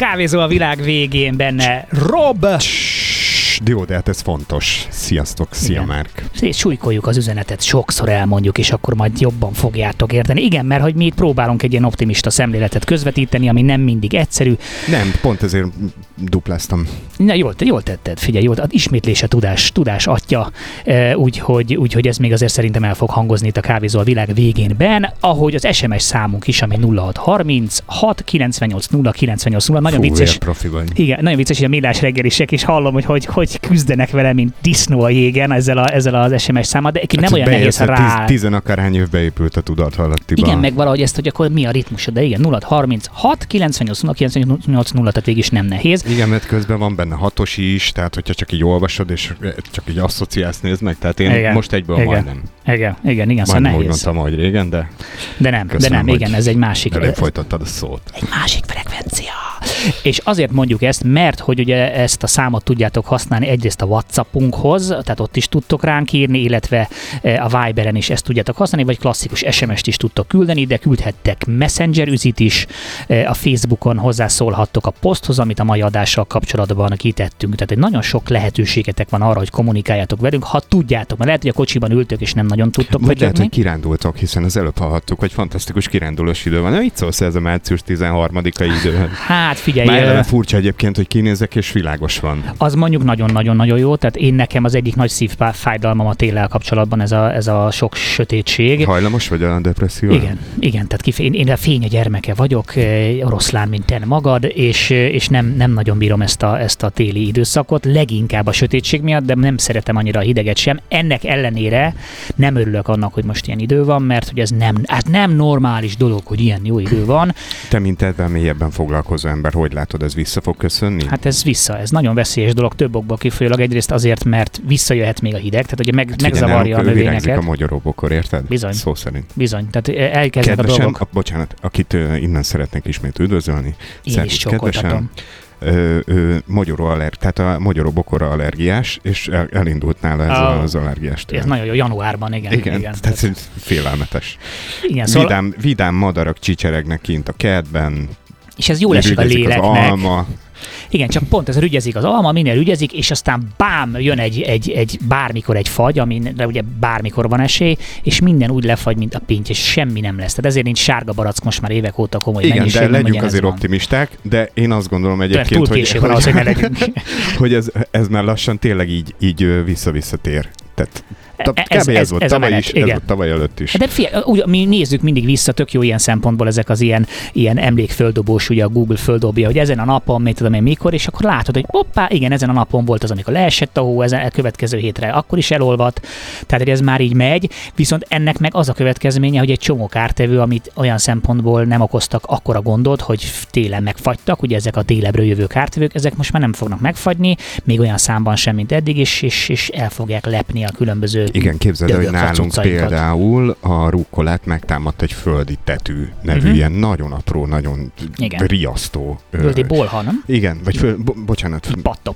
kávézó a világ végén benne. Rob! Jó, de hát ez fontos. Sziasztok, szia Igen. Márk. És súlykoljuk az üzenetet, sokszor elmondjuk, és akkor majd jobban fogjátok érteni. Igen, mert hogy mi itt próbálunk egy ilyen optimista szemléletet közvetíteni, ami nem mindig egyszerű. Nem, pont ezért dupláztam. Na, jól, jól tetted, figyelj, jól, az ismétlése tudás, tudás atya, e, úgyhogy, úgyhogy ez még azért szerintem el fog hangozni itt a kávézó a világ végénben, ahogy az SMS számunk is, ami 0630 6 98 0 98 0, nagyon Fú, vicces. profi vagy. Igen, nagyon vicces, hogy a millás reggelisek is hallom, hogy, hogy hogy küzdenek vele, mint disznó a jégen ezzel, a, ezzel az SMS számmal, de nem Hát olyan nehéz rá. Tiz, tizen akárhány év beépült a tudat halattiba. Igen, meg valahogy ezt, hogy akkor mi a ritmusod, de igen, 0 36 98 0 98 0, tehát végig is nem nehéz. Igen, mert közben van benne hatos is, tehát hogyha csak így olvasod, és csak így asszociálsz, nézd meg, tehát én Igen. most egyből Igen. majdnem. Igen, igen, igen, szóval Majdnem úgy nehéz. mondtam, hogy régen, de De nem, Köszönöm, de nem, hogy igen, ez egy másik. előbb folytattad a szót. egy másik frekvencia. És azért mondjuk ezt, mert hogy ugye ezt a számot tudjátok használni egyrészt a WhatsAppunkhoz, tehát ott is tudtok ránk írni, illetve eh, a Viberen is ezt tudjátok használni, vagy klasszikus SMS-t is tudtok küldeni, de küldhettek Messenger üzit is, eh, a Facebookon hozzászólhattok a poszthoz, amit a mai adással kapcsolatban kitettünk. Tehát egy nagyon sok lehetőségetek van arra, hogy kommunikáljatok velünk, ha tudjátok, mert lehet, hogy a kocsiban ültök és nem nagyon tudtok Vagy lehet, pötyögni. hogy kirándultok, hiszen az előbb hallhattuk, hogy fantasztikus kirándulós idő van. Mit szólsz ez a március 13-ai idő? Hát figyelj, Már eleve furcsa egyébként, hogy kinézek és világos van. Az mondjuk nagyon-nagyon-nagyon jó, tehát én nekem az egyik nagy szívfájdalmam a téllel kapcsolatban ez a, ez a sok sötétség. Hajlamos vagy a depresszió? Igen, igen, tehát kif- én, én a fény a gyermeke vagyok, oroszlán, mint te magad, és, és nem, nem nagyon bírom ezt a, ezt a téli időszakot, leginkább a sötétség miatt, de nem szeretem annyira a hideget sem. Ennek ellenére nem örülök annak, hogy most ilyen idő van, mert hogy ez nem, hát nem normális dolog, hogy ilyen jó idő van. Te, mint ebben mélyebben foglalkozó ember, hogy látod, ez vissza fog köszönni? Hát ez vissza, ez nagyon veszélyes dolog több okból kifolyólag. Egyrészt azért, mert visszajöhet még a hideg, tehát ugye meg, Figyelj, megzavarja a növényeket. a magyaróbokor, érted? Bizony. Szó szerint. Bizony, tehát elkezdnek a Kedvesem, dolgok. a, bocsánat, akit innen szeretnék ismét üdvözölni. Én is Szervusz, csókoltatom. Ö, ö, magyaró aller, tehát a magyaró bokora allergiás, és el, elindult nála ez Ah. az allergiás. Ez nagyon jó, januárban, igen. igen, igen. tehát ez félelmetes. igen szóval, Vidám, vidám madarak csicseregnek kint a kertben, és ez jól esik a rügyezik az léleknek. alma. Igen, csak pont ez rügyezik az alma, minél rügyezik, és aztán bám, jön egy, egy, egy bármikor egy fagy, amire ugye bármikor van esély, és minden úgy lefagy, mint a pinty, és semmi nem lesz. Tehát ezért nincs sárga barack most már évek óta komoly Igen, de mennyiségben, legyünk azért van. optimisták, de én azt gondolom egyébként, túl hogy, van ahhoz, hogy ne legyünk. hogy ez, ez már lassan tényleg így, így vissza-visszatér. Tehát kb. Ez, ez, volt ez tavaly menet, is, ez volt tavaly előtt is. De figyelj, úgy, mi nézzük mindig vissza, tök jó ilyen szempontból ezek az ilyen, ilyen emlékföldobós, ugye a Google földobja, hogy ezen a napon, mit tudom én mikor, és akkor látod, hogy hoppá, igen, ezen a napon volt az, amikor leesett a hó, ezen a következő hétre akkor is elolvadt, tehát hogy ez már így megy, viszont ennek meg az a következménye, hogy egy csomó kártevő, amit olyan szempontból nem okoztak akkora gondot, hogy télen megfagytak, ugye ezek a délebről jövő kártevők, ezek most már nem fognak megfagyni, még olyan számban sem, mint eddig, és, és, és el fogják lepni a különböző Igen, képzeld el, hogy nálunk például a rukkolát megtámadt egy földi tetű nevű, uh-huh. ilyen nagyon apró, nagyon Igen. riasztó. Földi bolha, nem? Igen, vagy föl, bo- bocsánat.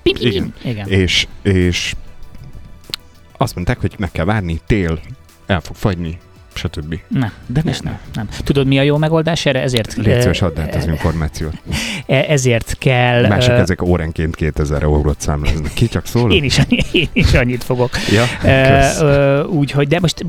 pip, Igen. Igen. És, és azt mondták, hogy meg kell várni, tél, el fog fagyni, stb. Nem, De és nem, nem. Tudod, mi a jó megoldás erre? Ezért, Légy szíves, eh, add át az információt. eh, ezért kell... Mások eh, ezek órenként 2000 eurót számláznak. Ki csak szól? én is, én is annyit fogok. Ja, Eh, Úgyhogy, de most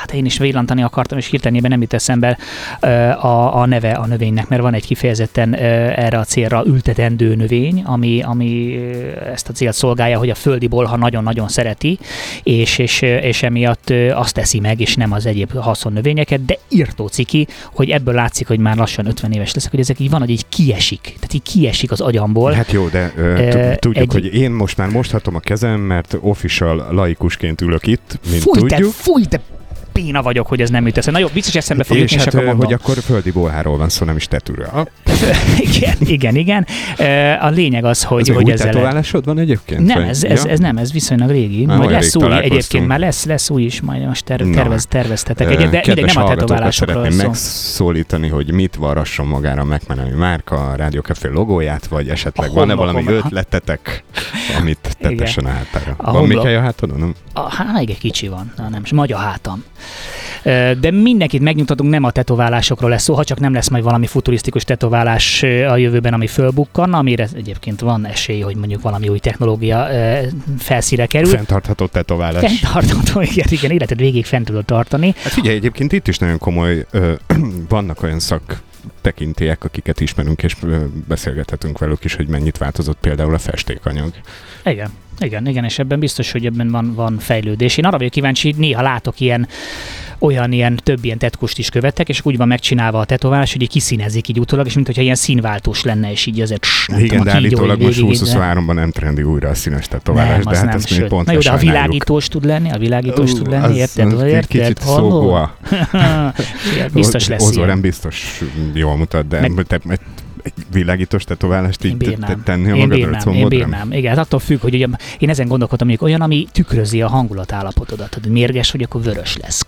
hát én is villantani akartam, és hirtelenében nem jut eszembe eh, a, a neve a növénynek, mert van egy kifejezetten eh, erre a célra ültetendő növény, ami, ami eh, ezt a célt szolgálja, hogy a földi bolha nagyon-nagyon szereti, és, és, eh, és emiatt eh, azt teszi meg, és nem az egyéb haszonnövényeket, de írtó ciki, hogy ebből látszik, hogy már lassan 50 éves leszek, hogy ezek így van, hogy így kiesik. Tehát így kiesik az agyamból. Hát jó, de tudjuk, hogy én most már mosthatom a kezem, mert official laikusként ülök itt, mint fúj, te, tudjuk. fúj, te béna vagyok, hogy ez nem jut eszembe. Na jó, biztos eszembe fog jutni, és hát, akkor hogy akkor földi bolháról van szó, nem is tetűről. Igen, igen, igen. A lényeg az, hogy, ez hogy ezzel... tetoválásod van egyébként? Nem, ez, ez, Ja? ez, nem, ez viszonylag régi. Már majd lesz új, egyébként már lesz, lesz új is, majd most ter, tervez, terveztetek egyet, de mindegy, nem a tetoválásokról szól. megszólítani, hogy mit varrasson magára a megmenelő márka, a Rádió Café logóját, vagy esetleg van-e valami ötletetek, amit tetessen a hátára. A Van homlok- Mikály a hátadon? Hát, igen, kicsi van, nem, és magy a hátam. De mindenkit megnyugtatunk, nem a tetoválásokról lesz szó, ha csak nem lesz majd valami futurisztikus tetoválás a jövőben, ami fölbukkan, amire egyébként van esély, hogy mondjuk valami új technológia felszíre kerül. Fenntartható tetoválás. Fenntartható, igen, igen, életed végig fent tudod tartani. Hát figyelj, egyébként itt is nagyon komoly, ö, vannak olyan szak tekintélyek, akiket ismerünk, és beszélgethetünk velük is, hogy mennyit változott például a festékanyag. Igen, igen, igen, és ebben biztos, hogy ebben van, van fejlődés. Én arra vagyok kíváncsi, néha látok ilyen olyan ilyen több ilyen tetkust is követtek, és úgy van megcsinálva a tetoválás, hogy így kiszínezik így utólag, és mintha ilyen színváltós lenne, és így azért nem Igen, tudom, de állítólag most 2023-ban nem trendi újra a színes tetoválás, nem, de hát nem, ezt még pont Na jó, de a világítós tud lenni, a világítós tud lenni, érted? Az érted? Kicsit szógóa. biztos lesz nem biztos jól mutat, de egy világítós tetoválást így tenni a én bírnám, én bírnám. Igen, hát attól függ, hogy ugye, én ezen gondolkodtam, hogy olyan, ami tükrözi a hangulatállapotodat. hogy mérges vagy, akkor vörös lesz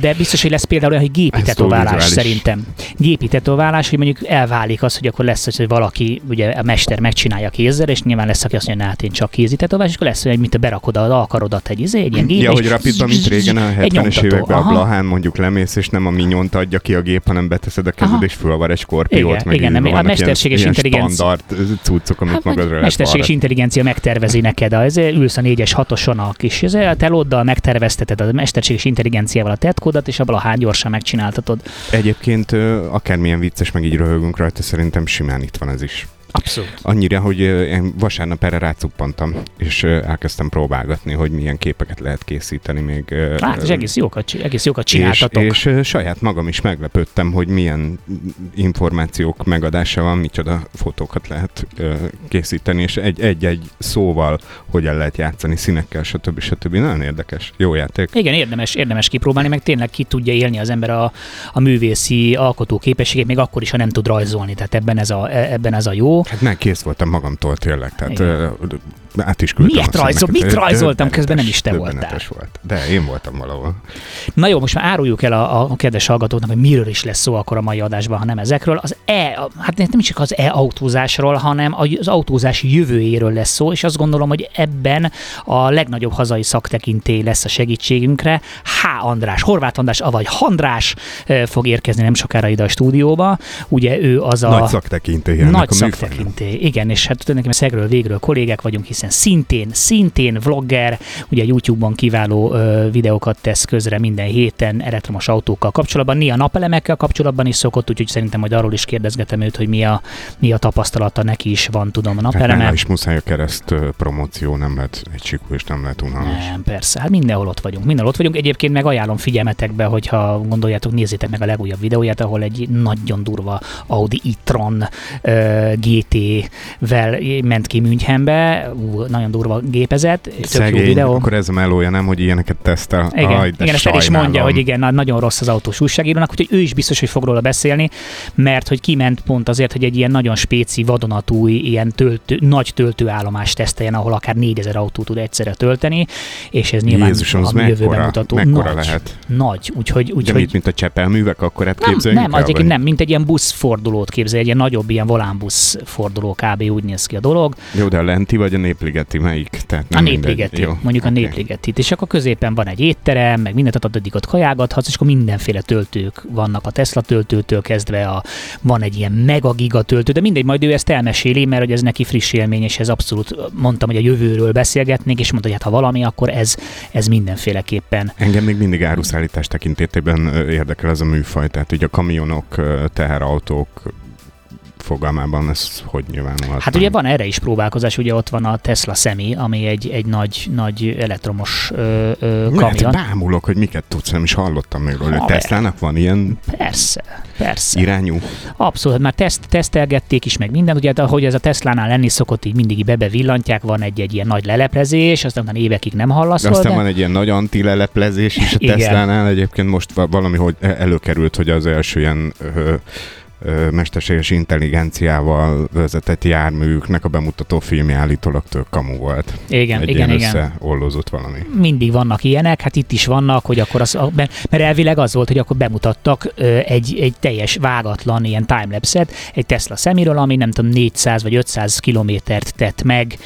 de biztos, hogy lesz például olyan, hogy gépi Ez tetoválás szerintem. Gépi tetoválás, hogy mondjuk elválik az, hogy akkor lesz, hogy valaki, ugye a mester megcsinálja kézzel, és nyilván lesz, aki azt mondja, hát én csak kézi tetoválás, és akkor lesz, hogy mint berakod az alkarodat egy, izé, egy ilyen gép. Ja, hogy rapidban, mint régen a 70-es években a Blahán mondjuk lemész, és nem a minyont adja ki a gép, hanem beteszed a kezed, és fölvar egy skorpiót. Igen, meg igen nem, a mesterséges intelligencia. cuccok, amit hát, magadra Mesterséges intelligencia megtervezi neked, ülsz a 4-es 6-oson a kis, te megtervezteted a mesterséges intelligenciával a tetkódat, és abban a hány gyorsan megcsináltatod. Egyébként akármilyen vicces, meg így röhögünk rajta, szerintem simán itt van ez is. Abszolút. Annyira, hogy én vasárnap erre rácuppantam, és elkezdtem próbálgatni, hogy milyen képeket lehet készíteni még. Hát, és egész jókat, egész jókat csináltatok. És, és saját magam is meglepődtem, hogy milyen információk megadása van, micsoda fotókat lehet készíteni, és egy-egy szóval hogyan lehet játszani, színekkel, stb. stb. Nagyon érdekes. Jó játék. Igen, érdemes, érdemes kipróbálni, meg tényleg ki tudja élni az ember a, a művészi alkotó képességét, még akkor is, ha nem tud rajzolni. Tehát ebben ez a, e, ebben ez a jó. Hát nem, kész voltam magamtól tényleg. Tehát Igen. Át is küldtem. Miért rajzol, mit rajzoltam, közben nem is te voltál. volt. De én voltam valahol. Na jó, most már áruljuk el a, a kedves hallgatóknak, hogy miről is lesz szó akkor a mai adásban, ha nem ezekről. Az e, hát nem csak az e-autózásról, hanem az autózás jövőjéről lesz szó, és azt gondolom, hogy ebben a legnagyobb hazai szaktekintély lesz a segítségünkre. H. András, Horváth András, avagy Handrás fog érkezni nem sokára ide a stúdióba. Ugye ő az a... Nagy szaktekintély. Nagy szaktekintély, igen, és hát tulajdonképpen szegről végről kollégák vagyunk, hiszen szintén, szintén vlogger, ugye YouTube-on kiváló ö, videókat tesz közre minden héten elektromos autókkal kapcsolatban, néha napelemekkel kapcsolatban is szokott, úgyhogy szerintem majd arról is kérdezgetem őt, hogy mi a, mi a tapasztalata, neki is van, tudom, a napelemek. Hát is muszáj a kereszt promóció, nem lehet egy sikú és nem lehet unalmas. Nem, persze, hát mindenhol ott vagyunk, mindenhol ott vagyunk. Egyébként meg ajánlom figyelmetekbe, hogyha gondoljátok, nézzétek meg a legújabb videóját, ahol egy nagyon durva Audi e-tron uh, GT-vel ment ki Münchenbe, Ú, nagyon durva gépezet, Szegény, jó videó. akkor ez a melója, nem, hogy ilyeneket tesztel. Igen, Aj, igen ezt el is mondja, hogy igen, nagyon rossz az autós újságírónak, úgyhogy ő is biztos, hogy fog róla beszélni, mert hogy kiment pont azért, hogy egy ilyen nagyon spéci, vadonatúj, ilyen töltő, nagy töltőállomást teszteljen, ahol akár 4000 autót tud egyszerre tölteni, és ez nyilván Jézusom, a jövőben mutató. Mekkora nagy, lehet? Nagy, úgyhogy... úgyhogy De mit, mint a csepelművek, akkor hát nem, Nem, az nem, mint egy ilyen buszfordulót képzelj, egy ilyen nagyobb ilyen volánbusz forduló kb. úgy néz ki a dolog. Jó, de a lenti vagy a népligeti melyik? Tehát nem a népligeti, Jó, mondjuk okay. a népligetit. És akkor középen van egy étterem, meg mindent addig ott kajágathatsz, és akkor mindenféle töltők vannak a Tesla töltőtől kezdve, a, van egy ilyen megagiga töltő, de mindegy, majd ő ezt elmeséli, mert hogy ez neki friss élmény, és ez abszolút mondtam, hogy a jövőről beszélgetnék, és mondta, hogy hát ha valami, akkor ez, ez mindenféleképpen. Engem még mindig áruszállítás tekintetében érdekel ez a műfaj, tehát ugye a kamionok, teherautók, fogalmában ez hogy nyilvánulhat? Hát ugye van erre is próbálkozás, ugye ott van a Tesla Semi, ami egy, egy nagy, nagy elektromos ö, ö, kamion. Hát bámulok, hogy miket tudsz, nem is hallottam még róla. Teslának van ilyen persze, persze. irányú? Abszolút, már teszt, tesztelgették is meg minden, ugye ahogy ez a Teslánál lenni szokott, így mindig bebe villantják, van egy, egy ilyen nagy leleplezés, aztán utána évekig nem hallasz. Aztán de... van egy ilyen nagy anti-leleplezés is a Tesla-nál. Egyébként most valami, hogy előkerült, hogy az első ilyen ö, mesterséges intelligenciával vezetett járműknek a bemutató filmje állítólag tök kamu volt. Igen, Egy igen, igen. összeollózott valami. mindig vannak ilyenek, hát itt is vannak, hogy akkor az, mert elvileg az volt, hogy akkor bemutattak egy, egy teljes vágatlan ilyen timelapse-et egy Tesla szeméről, ami nem tudom 400 vagy 500 kilométert tett meg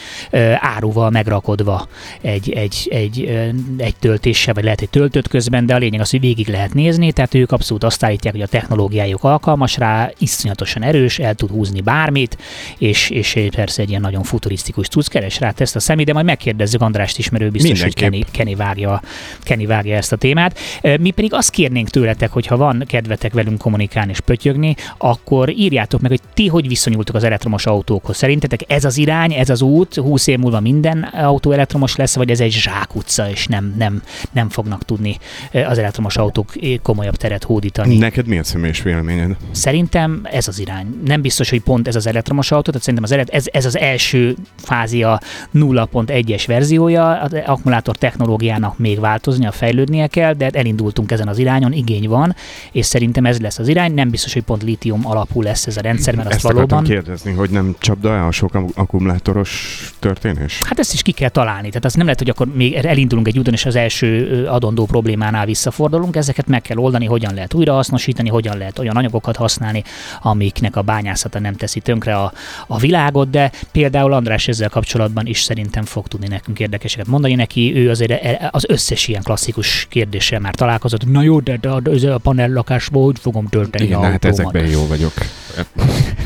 áruval megrakodva egy, egy, egy, egy töltéssel, vagy lehet egy töltött közben, de a lényeg az, hogy végig lehet nézni, tehát ők abszolút azt állítják, hogy a technológiájuk alkalmas rá, iszonyatosan erős, el tud húzni bármit, és, és persze egy ilyen nagyon futurisztikus cucc keres rá ezt a személy, de majd megkérdezzük Andrást is, mert ő biztos, hogy. Kenny, Kenny, vágja, Kenny vágja ezt a témát. Mi pedig azt kérnénk tőletek, hogy ha van kedvetek velünk kommunikálni és pötyögni, akkor írjátok meg, hogy ti hogy viszonyultok az elektromos autókhoz. Szerintetek ez az irány, ez az út, 20 év múlva minden autó elektromos lesz, vagy ez egy zsákutca, és nem, nem, nem fognak tudni az elektromos autók komolyabb teret hódítani. Neked mi a személyes véleményed? Szerintem ez az irány. Nem biztos, hogy pont ez az elektromos autó, tehát szerintem az elet, ez, ez az első fázia 0.1-es verziója, az akkumulátor technológiának még változnia, fejlődnie kell, de elindultunk ezen az irányon, igény van, és szerintem ez lesz az irány. Nem biztos, hogy pont lítium alapú lesz ez a rendszer, mert azt Ezt valóban... kérdezni, hogy nem csapda a sok akkumulátoros történés? Hát ezt is ki kell találni. Tehát az nem lehet, hogy akkor még elindulunk egy úton, és az első adandó problémánál visszafordulunk. Ezeket meg kell oldani, hogyan lehet újrahasznosítani, hogyan lehet olyan anyagokat használni, amiknek a bányászata nem teszi tönkre a, a világot, de például András ezzel kapcsolatban is szerintem fog tudni nekünk érdekeseket mondani neki. Ő azért e- az összes ilyen klasszikus kérdéssel már találkozott. Na jó, de, de, de a panellakásból hogy fogom tölteni Igen, a hát autómat? ezekben jó vagyok.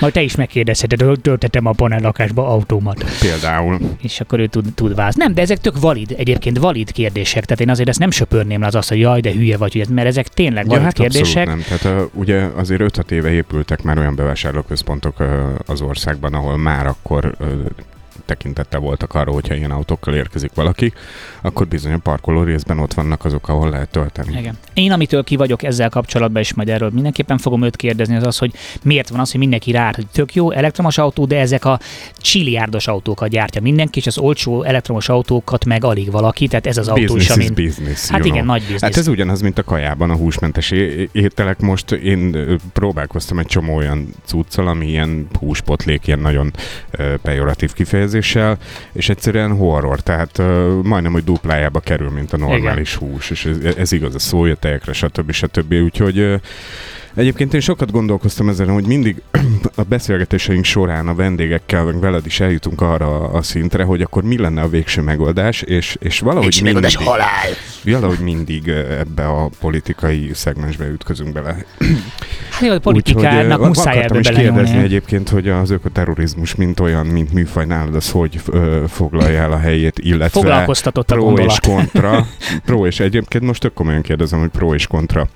Majd te is megkérdezheted, töltetem a panellakásba autómat. Például. és akkor ő tud, tud választ. Nem, de ezek tök valid, egyébként valid kérdések. Tehát én azért ezt nem söpörném le az azt, hogy jaj, de hülye vagy, hogy mert ezek tényleg valid ja, hát kérdések. nem. Tehát uh, ugye azért 5-6 éve épültek már olyan bevásárlóközpontok uh, az országban, ahol már akkor uh, tekintettel voltak arra, hogyha ilyen autókkal érkezik valaki, akkor bizony a parkoló részben ott vannak azok, ahol lehet tölteni. Igen. Én, amitől ki vagyok ezzel kapcsolatban, és majd erről mindenképpen fogom őt kérdezni, az az, hogy miért van az, hogy mindenki rá, hogy tök jó elektromos autó, de ezek a csiliárdos autókat gyártja mindenki, és az olcsó elektromos autókat meg alig valaki, tehát ez az autó is, Business amin... business, Hát igen, know. nagy biznisz. Hát ez ugyanaz, mint a kajában a húsmentes ételek. Most én próbálkoztam egy csomó olyan cuccal, ami ilyen húspotlék, ilyen nagyon pejoratív kifejezéssel, és egyszerűen horror, tehát ö, majdnem, hogy duplájába kerül, mint a normális hús, és ez, ez igaz a szójatejekre, stb. stb. Úgyhogy ö, Egyébként én sokat gondolkoztam ezen, hogy mindig a beszélgetéseink során a vendégekkel, meg veled is eljutunk arra a szintre, hogy akkor mi lenne a végső megoldás, és, és valahogy mindig, halál. valahogy mindig ebbe a politikai szegmensbe ütközünk bele. Hát jó, a politikának ö, muszáj akartam ebbe is kérdezni egyébként, hogy az ökoterrorizmus, mint olyan, mint műfaj nálad, az hogy ö, foglalja el a helyét, illetve Foglalkoztatott a pro gondolat. és kontra. pro és egyébként most tök komolyan kérdezem, hogy pro és kontra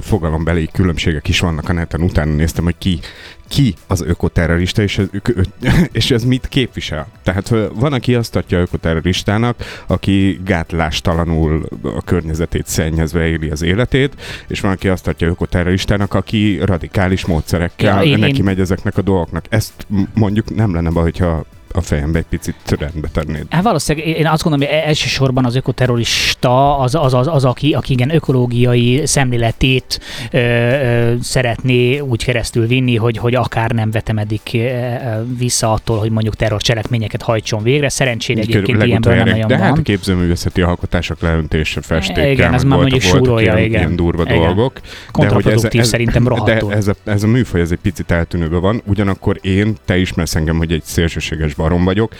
fogalombeli különbségek is vannak a neten. Utána néztem, hogy ki, ki az ökoterrorista, és ez, és ez mit képvisel. Tehát van, aki azt tartja ökoterroristának, aki gátlástalanul a környezetét szennyezve éli az életét, és van, aki azt tartja ökoterroristának, aki radikális módszerekkel Ja, én- neki én- megy ezeknek a dolgoknak. Ezt mondjuk nem lenne baj, hogyha a fejembe egy picit rendbe tennéd. Hát valószínűleg én azt gondolom, hogy elsősorban az ökoterrorista az, az, az, az aki, aki igen ökológiai szemléletét ö, ö, szeretné úgy keresztül vinni, hogy, hogy akár nem vetemedik ö, vissza attól, hogy mondjuk terrorcselekményeket hajtson végre. Szerencsére egyébként ilyenből nem nagyon de van. hát a képzőművészeti alkotások leöntése, festékkel, Igen, meg már mondjuk súrolja, ilyen, igen. ilyen durva Igen. dolgok. Kontraproduktív szerintem de rohadtul. ez a, ez a műfaj ez egy picit eltűnőben van, ugyanakkor én, te ismersz engem, hogy egy szélsőséges barom vagyok,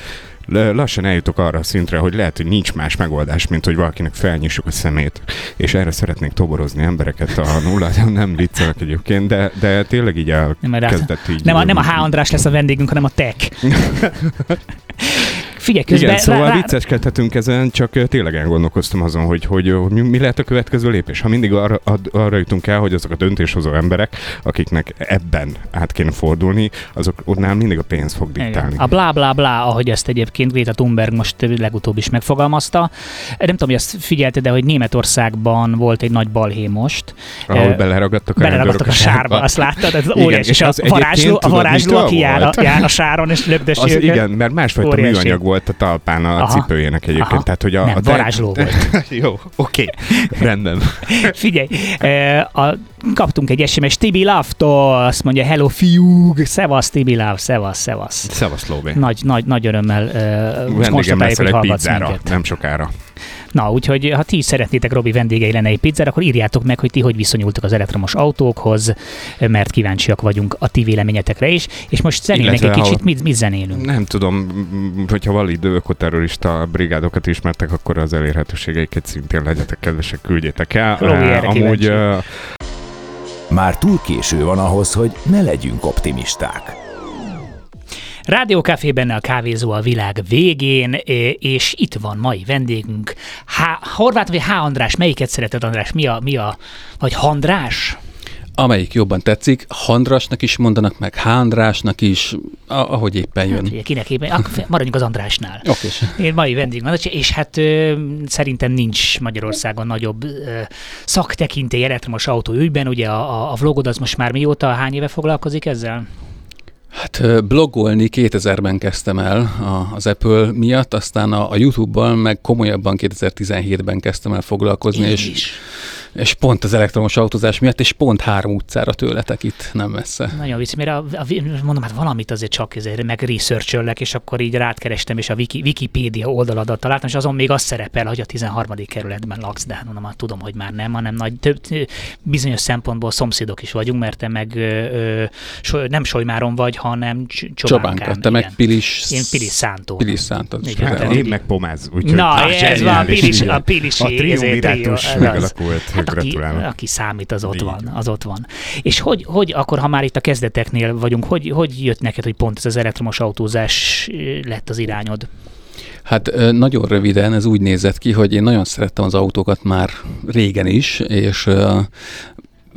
lassan eljutok arra a szintre, hogy lehet, hogy nincs más megoldás, mint hogy valakinek felnyissuk a szemét. És erre szeretnék toborozni embereket a nullát. Nem viccelek egyébként, de, de tényleg így elkezdett így. nem, a, nem a H. András lesz a vendégünk, hanem a Tech. Figyelj, közben... Igen, szóval rá- vicceskedhetünk ezen, csak tényleg elgondolkoztam azon, hogy, hogy, hogy mi, lehet a következő lépés. Ha mindig arra, arra jutunk el, hogy azok a döntéshozó emberek, akiknek ebben át kéne fordulni, azok ottnál mindig a pénz fog Igen. diktálni. A blá blá blá, ahogy ezt egyébként Greta Thunberg most legutóbb is megfogalmazta. Nem tudom, hogy ezt figyelte, de hogy Németországban volt egy nagy balhé most. Ahol beleragadtak a Beleragadtak a rendőrök sárba, azt láttad? Ez Igen, óriási. és És a az varázsló, a varázsló aki jár a, jár a sáron és Az őket. igen, mert másfajta műanyag volt, volt a talpán a Aha. cipőjének egyébként. Aha. Tehát, hogy a, Nem, a varázsló volt. Jó, oké, rendben. Figyelj, e, a, kaptunk egy SMS Tibi Love-tól, azt mondja, hello fiúk, szevasz Tibi Love, szevasz, szevasz. Szevasz, Lóvé. Nagy, nagy, nagy örömmel e, Vendégem leszel egy pizzára, minket. nem sokára. Na, úgyhogy ha ti is szeretnétek Robi vendégei lenne egy pizzára, akkor írjátok meg, hogy ti hogy viszonyultok az elektromos autókhoz, mert kíváncsiak vagyunk a ti véleményetekre is. És most zenélnek egy kicsit, mit, mit zenélünk? Nem tudom, hogyha valid ökoterrorista brigádokat ismertek, akkor az elérhetőségeiket szintén legyetek kedvesek, küldjétek el. Robi, Eh, erre Amúgy kíváncsi. eh, Már túl késő van ahhoz, hogy ne legyünk optimisták. Rádió Café benne a kávézó a világ végén, eh, és itt van mai vendégünk. H- Horváth vagy H. András? Melyiket szereted, András? Mi a, mi a vagy Handrás? Amelyik jobban tetszik, Handrasnak is mondanak, meg Hándrásnak is, ahogy éppen jön. Hát, ugye, kinek éppen, akkor maradjunk az Andrásnál. Oké. Én mai vendég van, és hát ö, szerintem nincs Magyarországon nagyobb ö, szaktekintély elektromos autó ügyben. Ugye a, a, a vlogod az most már mióta, hány éve foglalkozik ezzel? Hát blogolni 2000-ben kezdtem el az Apple miatt, aztán a, a YouTube-ban meg komolyabban 2017-ben kezdtem el foglalkozni, Én és, is. És pont az elektromos autózás miatt, és pont három utcára tőletek itt, nem messze. Nagyon vicc, mert a, a, mondom, hát valamit azért csak ezért meg research és akkor így rátkerestem, és a Wiki, Wikipédia oldaladat találtam, és azon még az szerepel, hogy a 13. kerületben laksz, de hát mondom, hát tudom, hogy már nem, hanem nagy, több, bizonyos szempontból szomszédok is vagyunk, mert te meg ö, so, nem Solymáron vagy, hanem Cs- Csobánkán. Csobánka, te meg igen. Pilis... Én Pilis Szántó. Pilis Szántod. Igen, hát én meg pomáz. Úgyhogy Na, ez van, a Pilis, a Pilisi. A triumvirátus megalakult, Hát aki, aki számít, az ott Így. van, az ott van. És hogy, hogy akkor, ha már itt a kezdeteknél vagyunk, hogy, hogy jött neked, hogy pont ez az elektromos autózás lett az irányod? Hát nagyon röviden ez úgy nézett ki, hogy én nagyon szerettem az autókat már régen is, és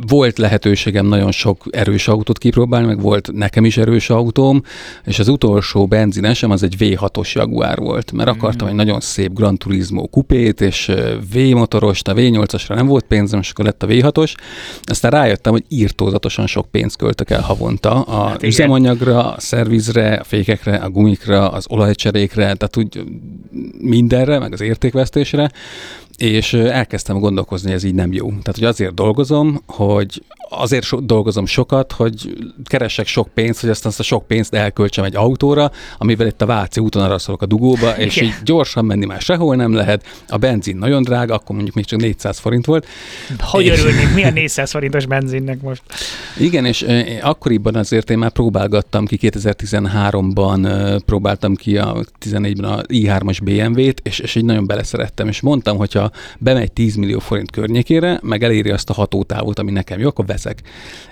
volt lehetőségem nagyon sok erős autót kipróbálni, meg volt nekem is erős autóm, és az utolsó benzinesem az egy V6-os Jaguar volt, mert akartam egy nagyon szép Gran Turismo kupét, és ö, V-motorost, a V8-asra nem volt pénzem, és akkor lett a V6-os. Aztán rájöttem, hogy írtózatosan sok pénzt költök el havonta a Hát üzemanyagra, a szervizre, a fékekre, a gumikra, az olajcserékre, tehát úgy mindenre, meg az értékvesztésre, és elkezdtem gondolkozni, hogy ez így nem jó. Tehát, hogy azért dolgozom, hogy azért so- dolgozom sokat, hogy keresek sok pénzt, hogy aztán azt a sok pénzt elköltsem egy autóra, amivel itt a Váci úton arra szólok a dugóba, és Igen. így gyorsan menni már sehol nem lehet. A benzin nagyon drága, akkor mondjuk még csak 400 forint volt. Hogy És- örülnék, milyen 400 forintos benzinnek most? Igen, és akkoriban azért én már próbálgattam ki, 2013-ban ö, próbáltam ki a 14-ben a i3-as BMW-t, és, és így nagyon beleszerettem, és mondtam, hogyha bemegy 10 millió forint környékére, meg eléri azt a hatótávot, ami nekem jó, akkor veszek.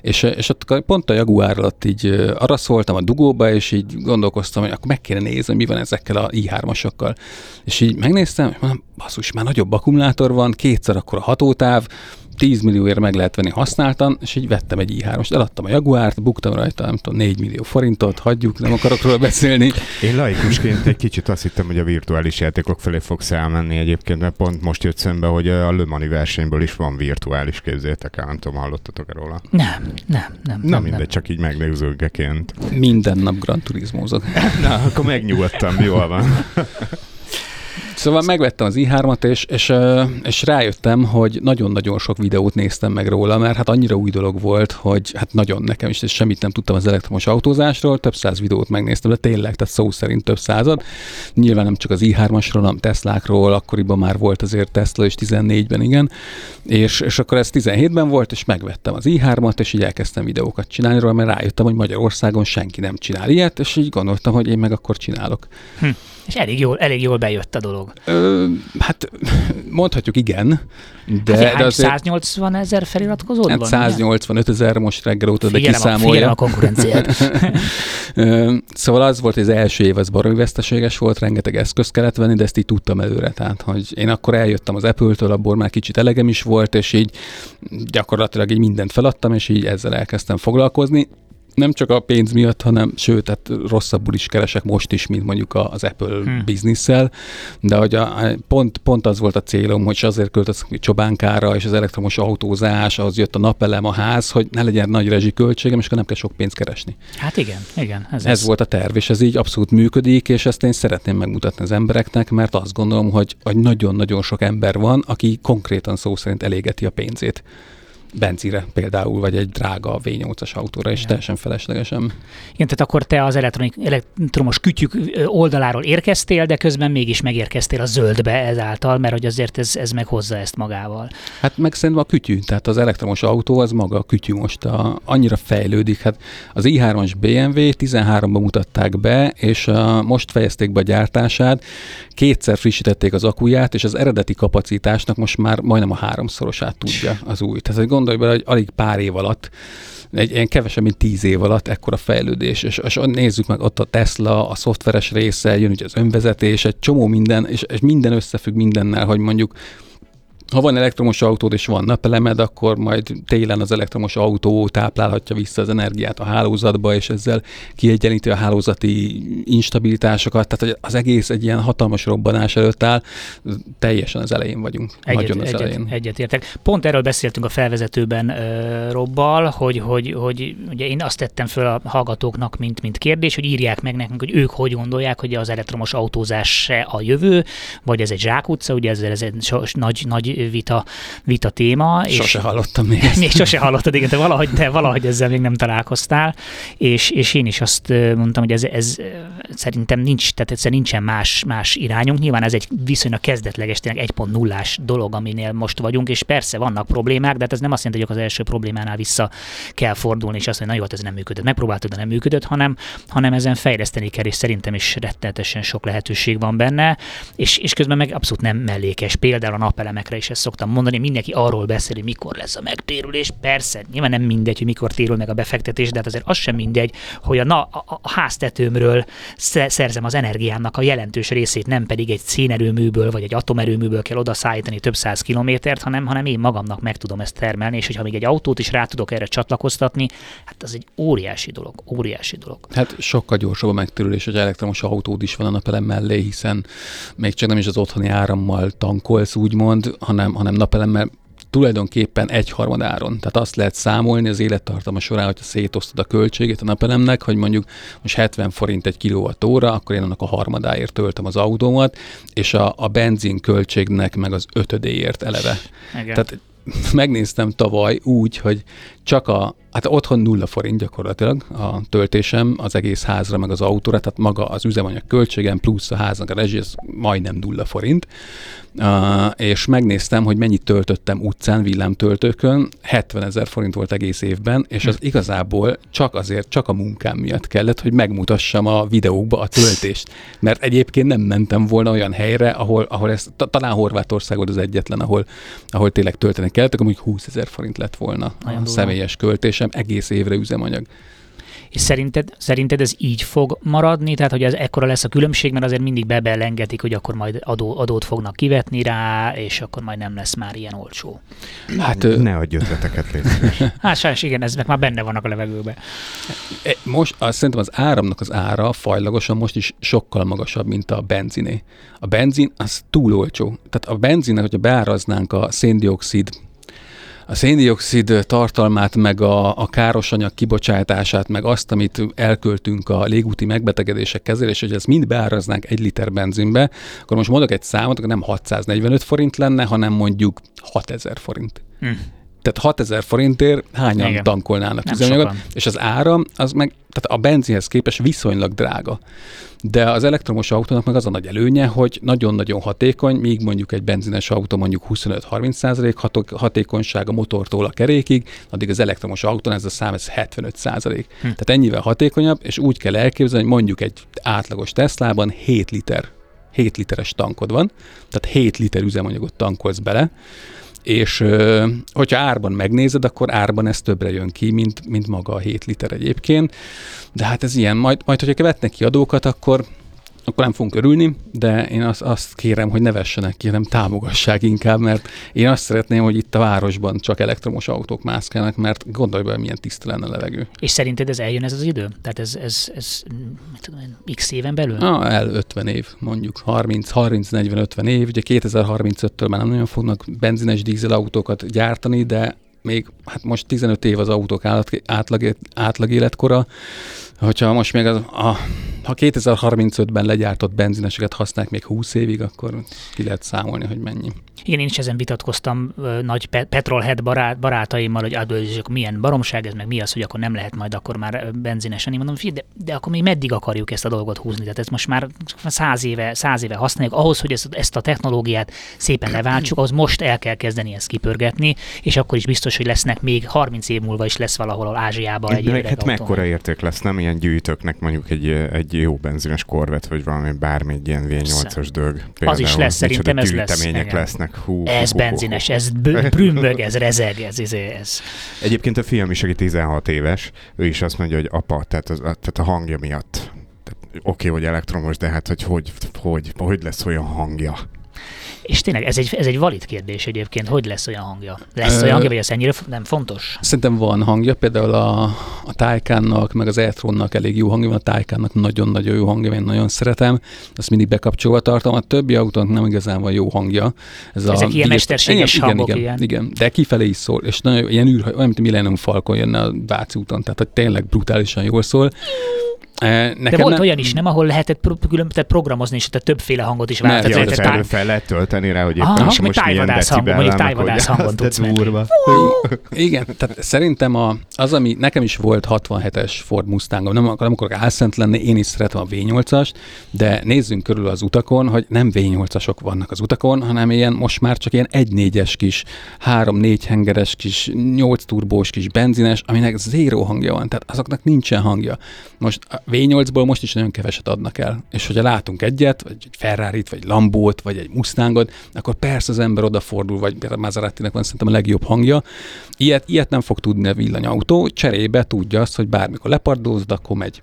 És, és ott pont a Jaguar alatt így arra szóltam a dugóba, és így gondolkoztam, hogy akkor meg kéne nézni, mi van ezekkel a i3-asokkal. És így megnéztem, és mondom, basszus, már nagyobb akkumulátor van, kétszer akkor a hatótáv, 10 millióért meg lehet venni használtan, és így vettem egy i3-ost, eladtam a Jaguárt, buktam rajta, nem tudom, 4 millió forintot, hagyjuk, nem akarok róla beszélni. Én laikusként egy kicsit azt hittem, hogy a virtuális játékok felé fogsz elmenni egyébként, mert pont most jött szembe, hogy a Le Mani versenyből is van virtuális, képzétek el, nem tudom, hallottatok róla. Nem, nem, nem. Na nem, mindegy, nem. csak így megnézőgeként. Minden nap Gran Turismózok. Na, akkor megnyugodtam, jól van. Szóval megvettem az i3-at, és, és, és rájöttem, hogy nagyon-nagyon sok videót néztem meg róla, mert hát annyira új dolog volt, hogy hát nagyon nekem is, és semmit nem tudtam az elektromos autózásról, több száz videót megnéztem, de tényleg, tehát szó szerint több század. Nyilván nem csak az i3-asról, hanem Teslákról, akkoriban már volt azért Tesla, és 14-ben igen, és, és akkor ez 17-ben volt, és megvettem az i3-at, és így elkezdtem videókat csinálni róla, mert rájöttem, hogy Magyarországon senki nem csinál ilyet, és így gondoltam, hogy én meg akkor csinálok. És elég jól, elég jól bejött a dolog. Ö, hát mondhatjuk igen, de, hát, de hány, azért 180 ezer feliratkozód hát van? 185 ezer most reggel óta, de figyelem kiszámolja. a konkurenciát. Szóval az volt, hogy az első év az baromi veszteséges volt, rengeteg eszközt kellett venni, de ezt így tudtam előre. Tehát, hogy én akkor eljöttem az Apple-től, abból már kicsit elegem is volt, és így gyakorlatilag így mindent feladtam, és így ezzel elkezdtem foglalkozni. Nem csak a pénz miatt, hanem sőt, tehát rosszabbul is keresek most is, mint mondjuk az Apple hmm. bizniszsel, de hogy a, pont, pont az volt a célom, hogy azért költözök csobánkára, és az elektromos autózás, az jött a napelem, a ház, hogy ne legyen nagy rezsiköltségem, és akkor nem kell sok pénzt keresni. Hát igen, igen. Ez, ez volt a terv, és ez így abszolút működik, és ezt én szeretném megmutatni az embereknek, mert azt gondolom, hogy, hogy nagyon-nagyon sok ember van, aki konkrétan szó szerint elégeti a pénzét benzinre például, vagy egy drága V8-as autóra, és Igen. teljesen feleslegesen. Igen, tehát akkor te az elektronik, elektromos kütyük oldaláról érkeztél, de közben mégis megérkeztél a zöldbe ezáltal, mert hogy azért ez, ez meghozza ezt magával. Hát meg szerintem a kütyű, tehát az elektromos autó az maga a kütyű most a, annyira fejlődik. Hát az i3-as BMW 13-ban mutatták be, és a, most fejezték be a gyártását, kétszer frissítették az akuját, és az eredeti kapacitásnak most már majdnem a háromszorosát tudja az új. Tehát gondolj bele, hogy alig pár év alatt egy ilyen kevesebb, mint tíz év alatt ekkora fejlődés, és, és nézzük meg ott a Tesla, a szoftveres része, jön ugye az önvezetés, egy csomó minden, és, és minden összefügg mindennel, hogy mondjuk ha van elektromos autód és van napelemed, akkor majd télen az elektromos autó táplálhatja vissza az energiát a hálózatba, és ezzel kiegyenlíti a hálózati instabilitásokat. Tehát az egész egy ilyen hatalmas robbanás előtt áll, teljesen az elején vagyunk. Egyet, nagyon az egyet, elején. Egyetértek. Pont erről beszéltünk a felvezetőben uh, Robbal, hogy, hogy, hogy ugye én azt tettem föl a hallgatóknak, mint, mint kérdés, hogy írják meg nekünk, hogy ők hogy gondolják, hogy az elektromos autózás se a jövő, vagy ez egy zsákutca, ugye ez, ez egy nagy, nagy vita, vita téma. Sose és hallottam még ezt. Még sose hallottad, igen, de valahogy, de valahogy ezzel még nem találkoztál, és, és én is azt mondtam, hogy ez, ez szerintem nincs, tehát egyszer nincsen más, más irányunk. Nyilván ez egy viszonylag kezdetleges, tényleg 1.0-ás dolog, aminél most vagyunk, és persze vannak problémák, de hát ez nem azt jelenti, hogy az első problémánál vissza kell fordulni, és azt mondani, na jó, hát ez nem működött, megpróbáltuk, de nem működött, hanem, hanem ezen fejleszteni kell, és szerintem is rettenetesen sok lehetőség van benne, és, és közben meg abszolút nem mellékes. Például a napelemekre is ezt szoktam mondani, mindenki arról beszél, hogy mikor lesz a megtérülés. Persze, nyilván nem mindegy, hogy mikor térül meg a befektetés, de hát azért az sem mindegy, hogy a, na, a, a háztetőmről szerzem az energiának a jelentős részét, nem pedig egy szénerőműből vagy egy atomerőműből kell oda szállítani több száz kilométert, hanem, hanem én magamnak meg tudom ezt termelni, és hogyha még egy autót is rá tudok erre csatlakoztatni, hát az egy óriási dolog, óriási dolog. Hát sokkal gyorsabb a megtérülés, hogy elektromos autód is van a napelem mellé, hiszen még csak nem is az otthoni árammal tankolsz, úgymond, hanem hanem, hanem napelemmel tulajdonképpen egyharmad áron. Tehát azt lehet számolni az élettartama során, hogyha szétosztod a költségét a napelemnek, hogy mondjuk most 70 forint egy kilovattóra, akkor én annak a harmadáért töltöm az autómat, és a, a benzin költségnek meg az ötödéért eleve. Igen. Tehát megnéztem tavaly úgy, hogy csak a, hát otthon nulla forint gyakorlatilag a töltésem az egész házra, meg az autóra, tehát maga az üzemanyag költségem plusz a háznak a rezsi, ez majdnem nulla forint. Uh, és megnéztem, hogy mennyit töltöttem utcán, villámtöltőkön, 70 ezer forint volt egész évben, és az hm. igazából csak azért, csak a munkám miatt kellett, hogy megmutassam a videókba a töltést. Mert egyébként nem mentem volna olyan helyre, ahol, ahol ez, talán Horvátország volt az egyetlen, ahol, ahol tényleg tölteni kellett, akkor mondjuk 20 ezer forint lett volna Nagyon a személyes költésem, egész évre üzemanyag. És szerinted, szerinted ez így fog maradni? Tehát, hogy ez ekkora lesz a különbség, mert azért mindig bebelengetik, hogy akkor majd adó, adót fognak kivetni rá, és akkor majd nem lesz már ilyen olcsó. Hát ne adj ötleteket, Hát sajnos igen, ezek már benne vannak a levegőben. E, most azt szerintem az áramnak az ára fajlagosan most is sokkal magasabb, mint a benziné. A benzin az túl olcsó. Tehát a benzinnek, hogyha beáraznánk a széndiokszid a széndiokszid tartalmát, meg a, a káros anyag kibocsátását, meg azt, amit elköltünk a légúti megbetegedések kezelésére, hogy ezt mind beáraznánk egy liter benzinbe, akkor most mondok egy számot, akkor nem 645 forint lenne, hanem mondjuk 6000 forint. Hm. Tehát 6000 forintért hányan Igen. tankolnának üzemanyagot, és az áram, az meg, tehát a benzinhez képest viszonylag drága. De az elektromos autónak meg az a nagy előnye, hogy nagyon-nagyon hatékony, míg mondjuk egy benzines autó mondjuk 25-30% hatékonyság a motortól a kerékig, addig az elektromos autón ez a szám ez 75%. Hm. Tehát ennyivel hatékonyabb, és úgy kell elképzelni, hogy mondjuk egy átlagos Teslában 7 liter 7 literes tankod van, tehát 7 liter üzemanyagot tankolsz bele, és hogyha árban megnézed, akkor árban ez többre jön ki, mint, mint maga a 7 liter egyébként. De hát ez ilyen, majd, majd hogyha vetnek ki adókat, akkor akkor nem fogunk örülni, de én azt, azt kérem, hogy ne vessenek ki, hanem támogassák inkább, mert én azt szeretném, hogy itt a városban csak elektromos autók mászkálnak, mert gondolj be, milyen tiszta lenne a levegő. És szerinted ez eljön ez az idő? Tehát ez, ez, ez mit tudom én, x éven belül? Ah, el 50 év, mondjuk 30, 30, 40, 50 év. Ugye 2035-től már nem nagyon fognak benzines dízel autókat gyártani, de még hát most 15 év az autók átlag, átlag életkora, hogyha most még az, a, ha 2035-ben legyártott benzineseket használják még 20 évig, akkor ki lehet számolni, hogy mennyi. Igen, én is ezen vitatkoztam ö, nagy pe- petrolhead barát, barátaimmal, hogy adó, milyen baromság ez, meg mi az, hogy akkor nem lehet majd akkor már benzinesen. Én mondom, de, de akkor még meddig akarjuk ezt a dolgot húzni? Tehát ez most már száz éve, száz éve használjuk. Ahhoz, hogy ezt, ezt a technológiát szépen leváltsuk, ahhoz most el kell kezdeni ezt kipörgetni, és akkor is biztos, hogy lesznek még 30 év múlva is lesz valahol Ázsiában egy hát mekkora érték lesz, nem ilyen gyűjtöknek mondjuk egy, egy jó benzines korvet, vagy valami bármi egy ilyen V8-as dög. Az is lesz, szerintem ez lesz. lesznek lesznek. Hú, ez hú, benzines, hú, hú. ez brümbög, ez rezeg, ez, ez, ez. Egyébként a fiam is, aki 16 éves, ő is azt mondja, hogy apa, tehát, az, tehát a hangja miatt. Oké, okay, hogy elektromos, de hát hogy hogy, hogy, hogy lesz olyan hangja? És tényleg ez egy, ez egy valid kérdés egyébként, hogy lesz olyan hangja? Lesz olyan hangja, vagy ez ennyire nem fontos? Szerintem van hangja, például a, a Taycannak, meg az e elég jó hangja van, a Taycannak nagyon-nagyon jó hangja, én nagyon szeretem, azt mindig bekapcsolva tartom, a többi autónak nem igazán van jó hangja. Ez Ezek a ilyen mesterséges igen, hangok, igen, igen, igen, de kifelé is szól, és nagyon, ilyen űr, olyan, mint Millennium Falcon jönne a Váci úton, tehát hogy tényleg brutálisan jól szól. Nekem De volt ne... olyan is, nem, ahol lehetett pro- különböző programozni, és tehát többféle hangot is váltani. Ja, tehát táj... fel lehet tölteni rá, hogy éppen ah, most, milyen hangon, mondjuk tájvadász hangon tudsz durva. Igen, tehát szerintem a, az, ami nekem is volt 67-es Ford Mustangom, nem, nem akarok álszent lenni, én is szeretem a V8-ast, de nézzünk körül az utakon, hogy nem V8-asok vannak az utakon, hanem ilyen most már csak ilyen 1-4-es kis, 3-4 hengeres kis, 8 turbós kis benzines, aminek zéró hangja van, tehát azoknak nincsen hangja. Most V8-ból most is nagyon keveset adnak el. És hogyha látunk egyet, vagy egy ferrari vagy Lambót, vagy egy Mustangot, akkor persze az ember odafordul, vagy a Maserati-nek van szerintem a legjobb hangja. Ilyet, ilyet nem fog tudni a villanyautó, cserébe tudja azt, hogy bármikor lepardózod, akkor megy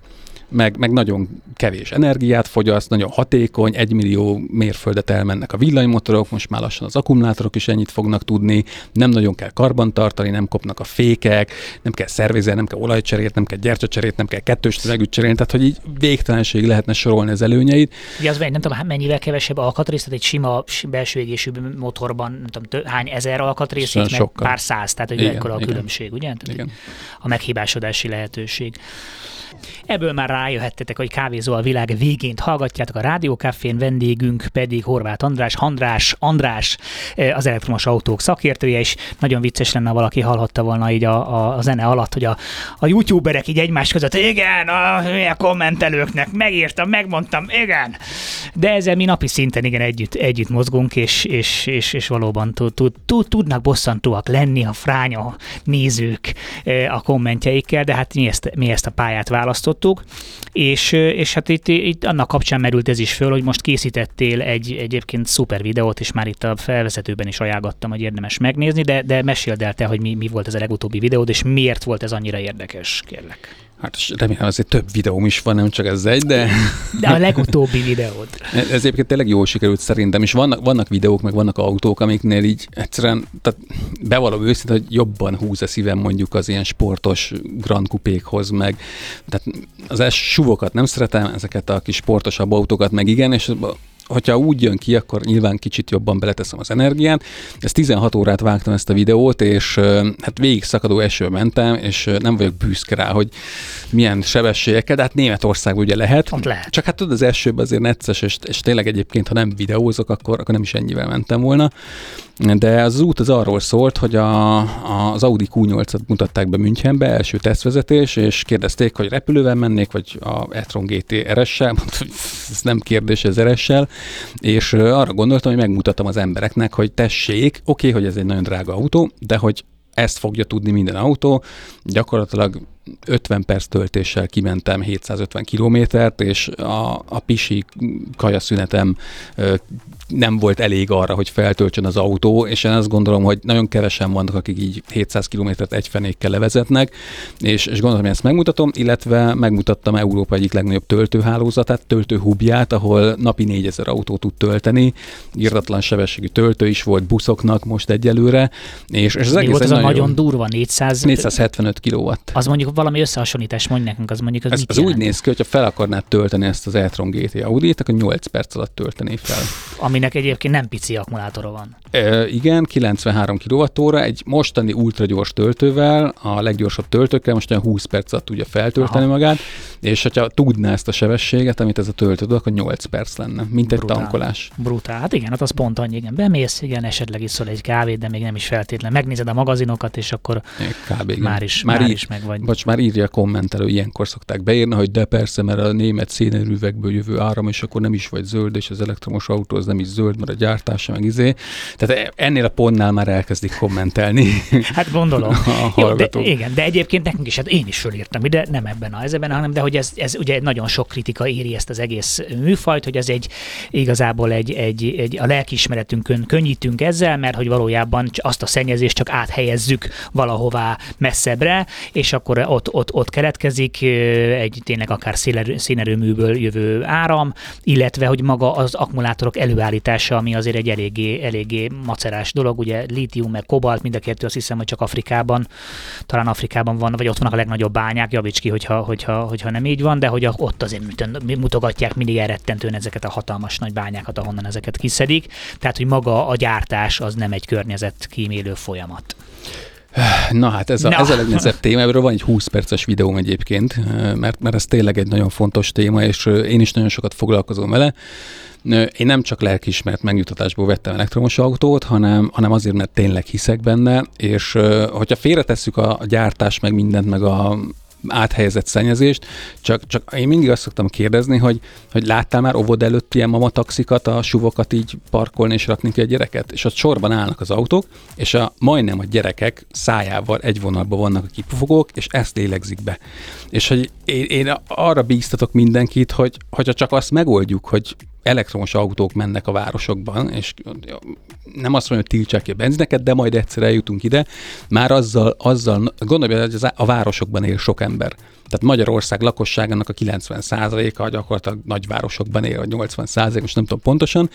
meg, meg nagyon kevés energiát fogyaszt, nagyon hatékony, egy millió mérföldet elmennek a villanymotorok, most már lassan az akkumulátorok is ennyit fognak tudni, nem nagyon kell karbantartani, nem kopnak a fékek, nem kell szervizelni, nem kell olajcserét, nem kell gyertyacserét, nem kell kettős tömegűt cserélni, tehát hogy így végtelenség lehetne sorolni az előnyeit. Ugye az nem tudom, mennyivel kevesebb alkatrész, tehát egy sima belső égésű motorban, nem tudom, tő, hány ezer alkatrész, itt meg pár száz, tehát hogy ekkora a különbség, ugye? Tehát igen. A meghibásodási lehetőség. Ebből már rájöhettetek, hogy kávézó a világ végén hallgatjátok. A Rádiókafén, vendégünk pedig Horváth András, András, András, eh, az elektromos autók szakértője, és nagyon vicces lenne, ha valaki hallhatta volna így a, a, a zene alatt, hogy a, a youtuberek így egymás között, igen, a hülye kommentelőknek megírtam, megmondtam, igen. De ezzel mi napi szinten igen együtt, együtt mozgunk, és, és, és, és valóban tud, tud, tudnak bosszantóak lenni a fránya nézők eh, a kommentjeikkel, de hát mi ezt, mi ezt a pályát választottuk, és, és hát itt, itt annak kapcsán merült ez is föl, hogy most készítettél egy egyébként szuper videót, és már itt a felvezetőben is ajánlottam, hogy érdemes megnézni, de, de meséld el te, hogy mi, mi volt ez a legutóbbi videód, és miért volt ez annyira érdekes, kérlek. Hát remélem azért több videóm is van, nem csak ez egy, de... De a legutóbbi videód. Ez egyébként tényleg jól sikerült szerintem, és vannak, vannak videók, meg vannak autók, amiknél így egyszerűen, tehát bevallom őszintén, hogy jobban húz a szívem mondjuk az ilyen sportos Grand Coupékhoz, meg tehát az es suvokat nem szeretem, ezeket a kis sportosabb autókat meg igen, és hogyha úgy jön ki, akkor nyilván kicsit jobban beleteszem az energiát. Ezt 16 órát vágtam ezt a videót, és hát végig szakadó eső mentem, és nem vagyok büszke rá, hogy milyen sebességekkel, de hát Németországban ugye lehet. Ott lehet. Csak hát tudod, az esőben azért necces, és, és tényleg egyébként, ha nem videózok, akkor, akkor nem is ennyivel mentem volna. De az út az arról szólt, hogy a, a, az Audi Q8-at mutatták be Münchenbe, első tesztvezetés, és kérdezték, hogy repülővel mennék, vagy a e-tron GT RS-sel, ez nem kérdés, ez RS-sel, és arra gondoltam, hogy megmutatom az embereknek, hogy tessék, oké, okay, hogy ez egy nagyon drága autó, de hogy ezt fogja tudni minden autó, gyakorlatilag 50 perc töltéssel kimentem 750 kilométert, és a, a pisi kajaszünetem nem volt elég arra, hogy feltöltsön az autó, és én azt gondolom, hogy nagyon kevesen vannak, akik így 700 kilométert egy fenékkel levezetnek, és, és gondolom, hogy ezt megmutatom, illetve megmutattam Európa egyik legnagyobb töltőhálózatát, töltőhubját, ahol napi 4000 autó tud tölteni, irdatlan sebességű töltő is volt buszoknak most egyelőre, és, és az Mi egész volt az a nagyon durva, 400... 475 kW. Az mondjuk valami összehasonlítás, mondj nekünk, az mondjuk az ez, az úgy néz ki, hogyha fel akarnád tölteni ezt az e-tron GT Audi-t, akkor 8 perc alatt töltené fel. Aminek egyébként nem pici akkumulátora van. E, igen, 93 kWh, egy mostani ultragyors töltővel, a leggyorsabb töltőkkel most olyan 20 perc alatt tudja feltölteni Aha. magát, és hogyha tudná ezt a sebességet, amit ez a töltő akkor 8 perc lenne, mint egy Brutál. tankolás. Brutál. Hát igen, hát az pont annyi, igen. Bemész, igen, esetleg iszol egy kávét, de még nem is feltétlen. Megnézed a magazinokat, és akkor Kb, igen. már is, már, már is meg vagy. Bocs, már írja a kommentelő, ilyenkor szokták beírni, hogy de persze, mert a német szénerővekből jövő áram, és akkor nem is vagy zöld, és az elektromos autó az nem is zöld, mert a gyártása meg izé. Tehát ennél a pontnál már elkezdik kommentelni. Hát gondolom. A Jó, de, igen, de egyébként nekünk is, hát én is fölírtam ide, nem ebben a helyzetben, hanem de hogy ez, ez ugye nagyon sok kritika éri ezt az egész műfajt, hogy ez egy igazából egy, egy, egy a lelkiismeretünkön könnyítünk ezzel, mert hogy valójában azt a szennyezést csak áthelyezzük valahová messzebbre, és akkor ott, ott, ott keletkezik egy tényleg akár szénerőműből jövő áram, illetve hogy maga az akkumulátorok előállítása, ami azért egy eléggé, eléggé macerás dolog, ugye lítium meg kobalt, mind a kettő azt hiszem, hogy csak Afrikában, talán Afrikában van, vagy ott vannak a legnagyobb bányák, javíts ki, hogyha, hogyha, hogyha nem így van, de hogy ott azért mutogatják mindig elrettentően ezeket a hatalmas nagy bányákat, ahonnan ezeket kiszedik. Tehát, hogy maga a gyártás az nem egy környezet kímélő folyamat. Na hát ez a, Na. ez a legnehezebb téma, erről van egy 20 perces videóm egyébként, mert, mert ez tényleg egy nagyon fontos téma, és én is nagyon sokat foglalkozom vele. Én nem csak lelkismert megnyugtatásból vettem elektromos autót, hanem, hanem azért, mert tényleg hiszek benne, és hogyha félretesszük a, gyártás, meg mindent, meg a áthelyezett szennyezést, csak, csak én mindig azt szoktam kérdezni, hogy, hogy láttál már óvod előtt ilyen mamataxikat, a suvokat így parkolni és rakni ki a gyereket, és ott sorban állnak az autók, és a, majdnem a gyerekek szájával egy vonalban vannak a kipufogók, és ezt lélegzik be. És hogy én, én arra bíztatok mindenkit, hogy hogyha csak azt megoldjuk, hogy elektromos autók mennek a városokban, és nem azt mondom, hogy tiltsák ki a benzineket, de majd egyszer eljutunk ide, már azzal, azzal gondolj, hogy a városokban él sok ember. Tehát Magyarország lakosságának a 90%-a gyakorlatilag nagyvárosokban él, vagy 80%, most nem tudom pontosan,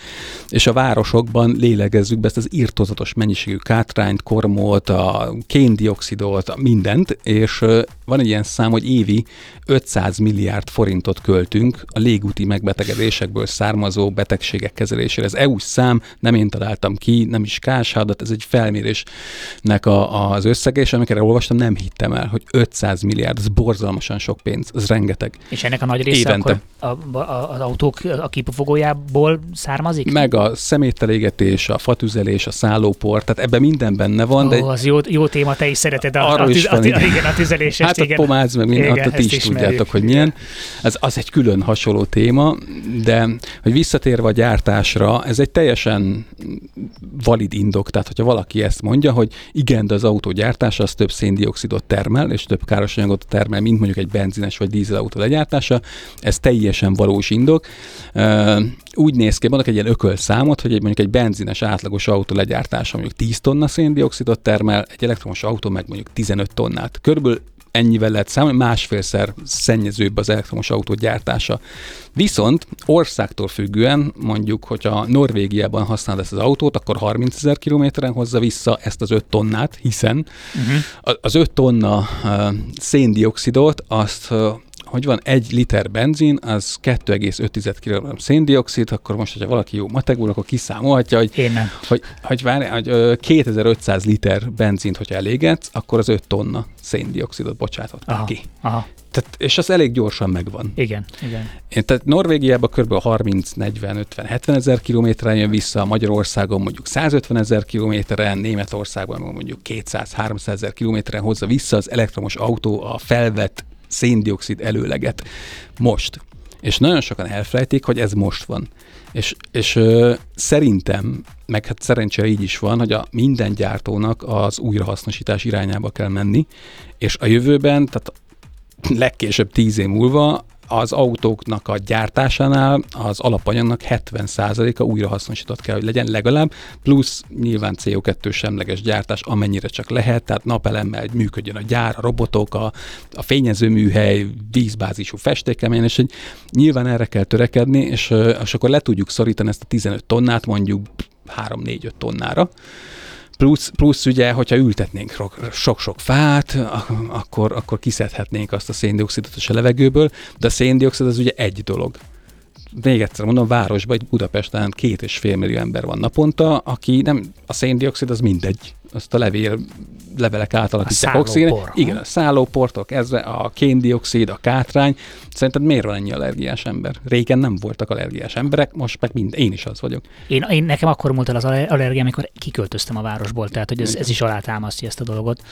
és a városokban lélegezzük be ezt az írtozatos mennyiségű kátrányt, kormot, a kéndioxidot, mindent, és van egy ilyen szám, hogy évi 500 milliárd forintot költünk a légúti megbetegedésekből származó betegségek kezelésére. Ez EU-s szám, nem én találtam ki, nem is káshádat, ez egy felmérésnek a, az összege, és amikor olvastam, nem hittem el, hogy 500 milliárd, ez borzalmas borzalmasan sok pénz, az rengeteg. És ennek a nagy része Évente. akkor a, a, az autók a kipufogójából származik? Meg a szemételégetés, a fatüzelés, a szállópor, tehát ebben minden benne van. Ó, de az jó, jó téma, te is szereted a, a, is a, van, a, igen, a tüzelést. Hát igen. a pomáz, meg minden, igen, ti is ismerjük. tudjátok, hogy milyen. Ez az egy külön hasonló téma, de hogy visszatérve a gyártásra, ez egy teljesen valid indok, tehát hogyha valaki ezt mondja, hogy igen, de az autó gyártása az több széndiokszidot termel, és több anyagot termel, mint mondjuk egy benzines vagy dízelautó legyártása, ez teljesen valós indok. Úgy néz ki, mondok egy ilyen ökölszámot, hogy egy, mondjuk egy benzines átlagos autó legyártása mondjuk 10 tonna széndiokszidot termel, egy elektromos autó meg mondjuk 15 tonnát. Körülbelül ennyivel lehet számolni, másfélszer szennyezőbb az elektromos autó gyártása. Viszont országtól függően, mondjuk, hogyha Norvégiában használod ezt az autót, akkor 30 ezer kilométeren hozza vissza ezt az 5 tonnát, hiszen uh-huh. az 5 tonna uh, széndiokszidot azt hogy van egy liter benzin, az 2,5 kg széndiokszid, akkor most, hogyha valaki jó mategul, akkor kiszámolhatja, hogy, Én nem. hogy, hogy, várj, hogy 2500 liter benzint, hogyha elégetsz, akkor az 5 tonna széndiokszidot bocsátott aha, ki. Aha. Tehát, és az elég gyorsan megvan. Igen, igen. Én, tehát Norvégiában kb. 30, 40, 50, 70 ezer kilométeren jön vissza, Magyarországon mondjuk 150 ezer kilométeren, Németországban mondjuk 200, 300 ezer kilométeren hozza vissza az elektromos autó a felvett széndiokszid előleget most. És nagyon sokan elfelejtik, hogy ez most van. És, és ö, szerintem, meg hát szerencsére így is van, hogy a minden gyártónak az újrahasznosítás irányába kell menni, és a jövőben, tehát legkésőbb tíz év múlva az autóknak a gyártásánál az alapanyagnak 70%-a újrahasznosított kell, hogy legyen legalább, plusz nyilván CO2 semleges gyártás, amennyire csak lehet, tehát napelemmel működjön a gyár, a robotok, a, a fényezőműhely, vízbázisú festékemény, és hogy nyilván erre kell törekedni, és, és akkor le tudjuk szorítani ezt a 15 tonnát mondjuk 3-4-5 tonnára, Plusz, plusz ugye, hogyha ültetnénk sok-sok fát, akkor, akkor kiszedhetnénk azt a széndiokszidot a levegőből, de a széndiokszid az ugye egy dolog. Még egyszer mondom, városban, egy Budapesten két és fél millió ember van naponta, aki nem, a széndiokszid az mindegy azt a levél levelek átalakítják oxigéne. Igen, a szállóportok, ez a kéndioxid, a kátrány. Szerinted miért van ennyi allergiás ember? Régen nem voltak allergiás emberek, most meg mind, én is az vagyok. Én, én nekem akkor múlt el az allergia, amikor kiköltöztem a városból, tehát hogy ez, ez is alátámasztja ezt a dolgot.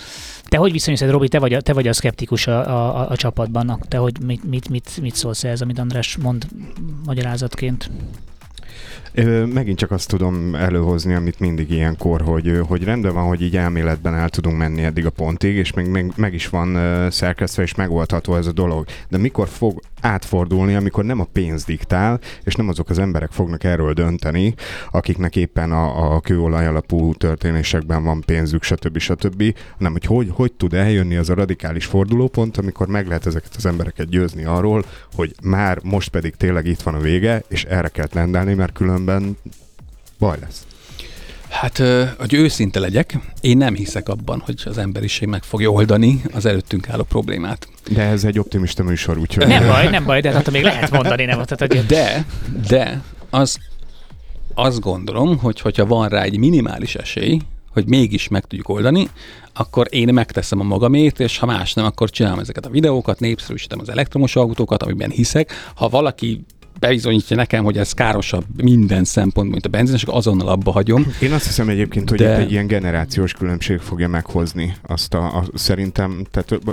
Te hogy viszonyulsz, Robi, te vagy a, te vagy a szkeptikus a, a, a csapatban, te hogy mit, mit, mit, mit szólsz ez, amit András mond magyarázatként? Megint csak azt tudom előhozni, amit mindig ilyenkor, hogy, hogy rendben van, hogy így elméletben el tudunk menni eddig a pontig, és meg, meg, meg is van szerkesztve, és megoldható ez a dolog. De mikor fog átfordulni, amikor nem a pénz diktál, és nem azok az emberek fognak erről dönteni, akiknek éppen a, a kőolaj alapú történésekben van pénzük, stb. stb., hanem hogy, hogy hogy tud eljönni az a radikális fordulópont, amikor meg lehet ezeket az embereket győzni arról, hogy már most pedig tényleg itt van a vége, és erre kell lendelni, mert különben baj lesz. Hát, hogy őszinte legyek, én nem hiszek abban, hogy az emberiség meg fogja oldani az előttünk álló problémát. De ez egy optimista műsor, úgyhogy... Nem baj, nem baj, de hát még lehet mondani, nem? Tehát, hogy... De, de, az, azt gondolom, hogy hogyha van rá egy minimális esély, hogy mégis meg tudjuk oldani, akkor én megteszem a magamét, és ha más nem, akkor csinálom ezeket a videókat, népszerűsítem az elektromos autókat, amiben hiszek. Ha valaki bebizonyítja nekem, hogy ez károsabb minden szempont, mint a benzinesek, azonnal abba hagyom. Én azt hiszem egyébként, hogy De... itt egy ilyen generációs különbség fogja meghozni azt a, a szerintem, tehát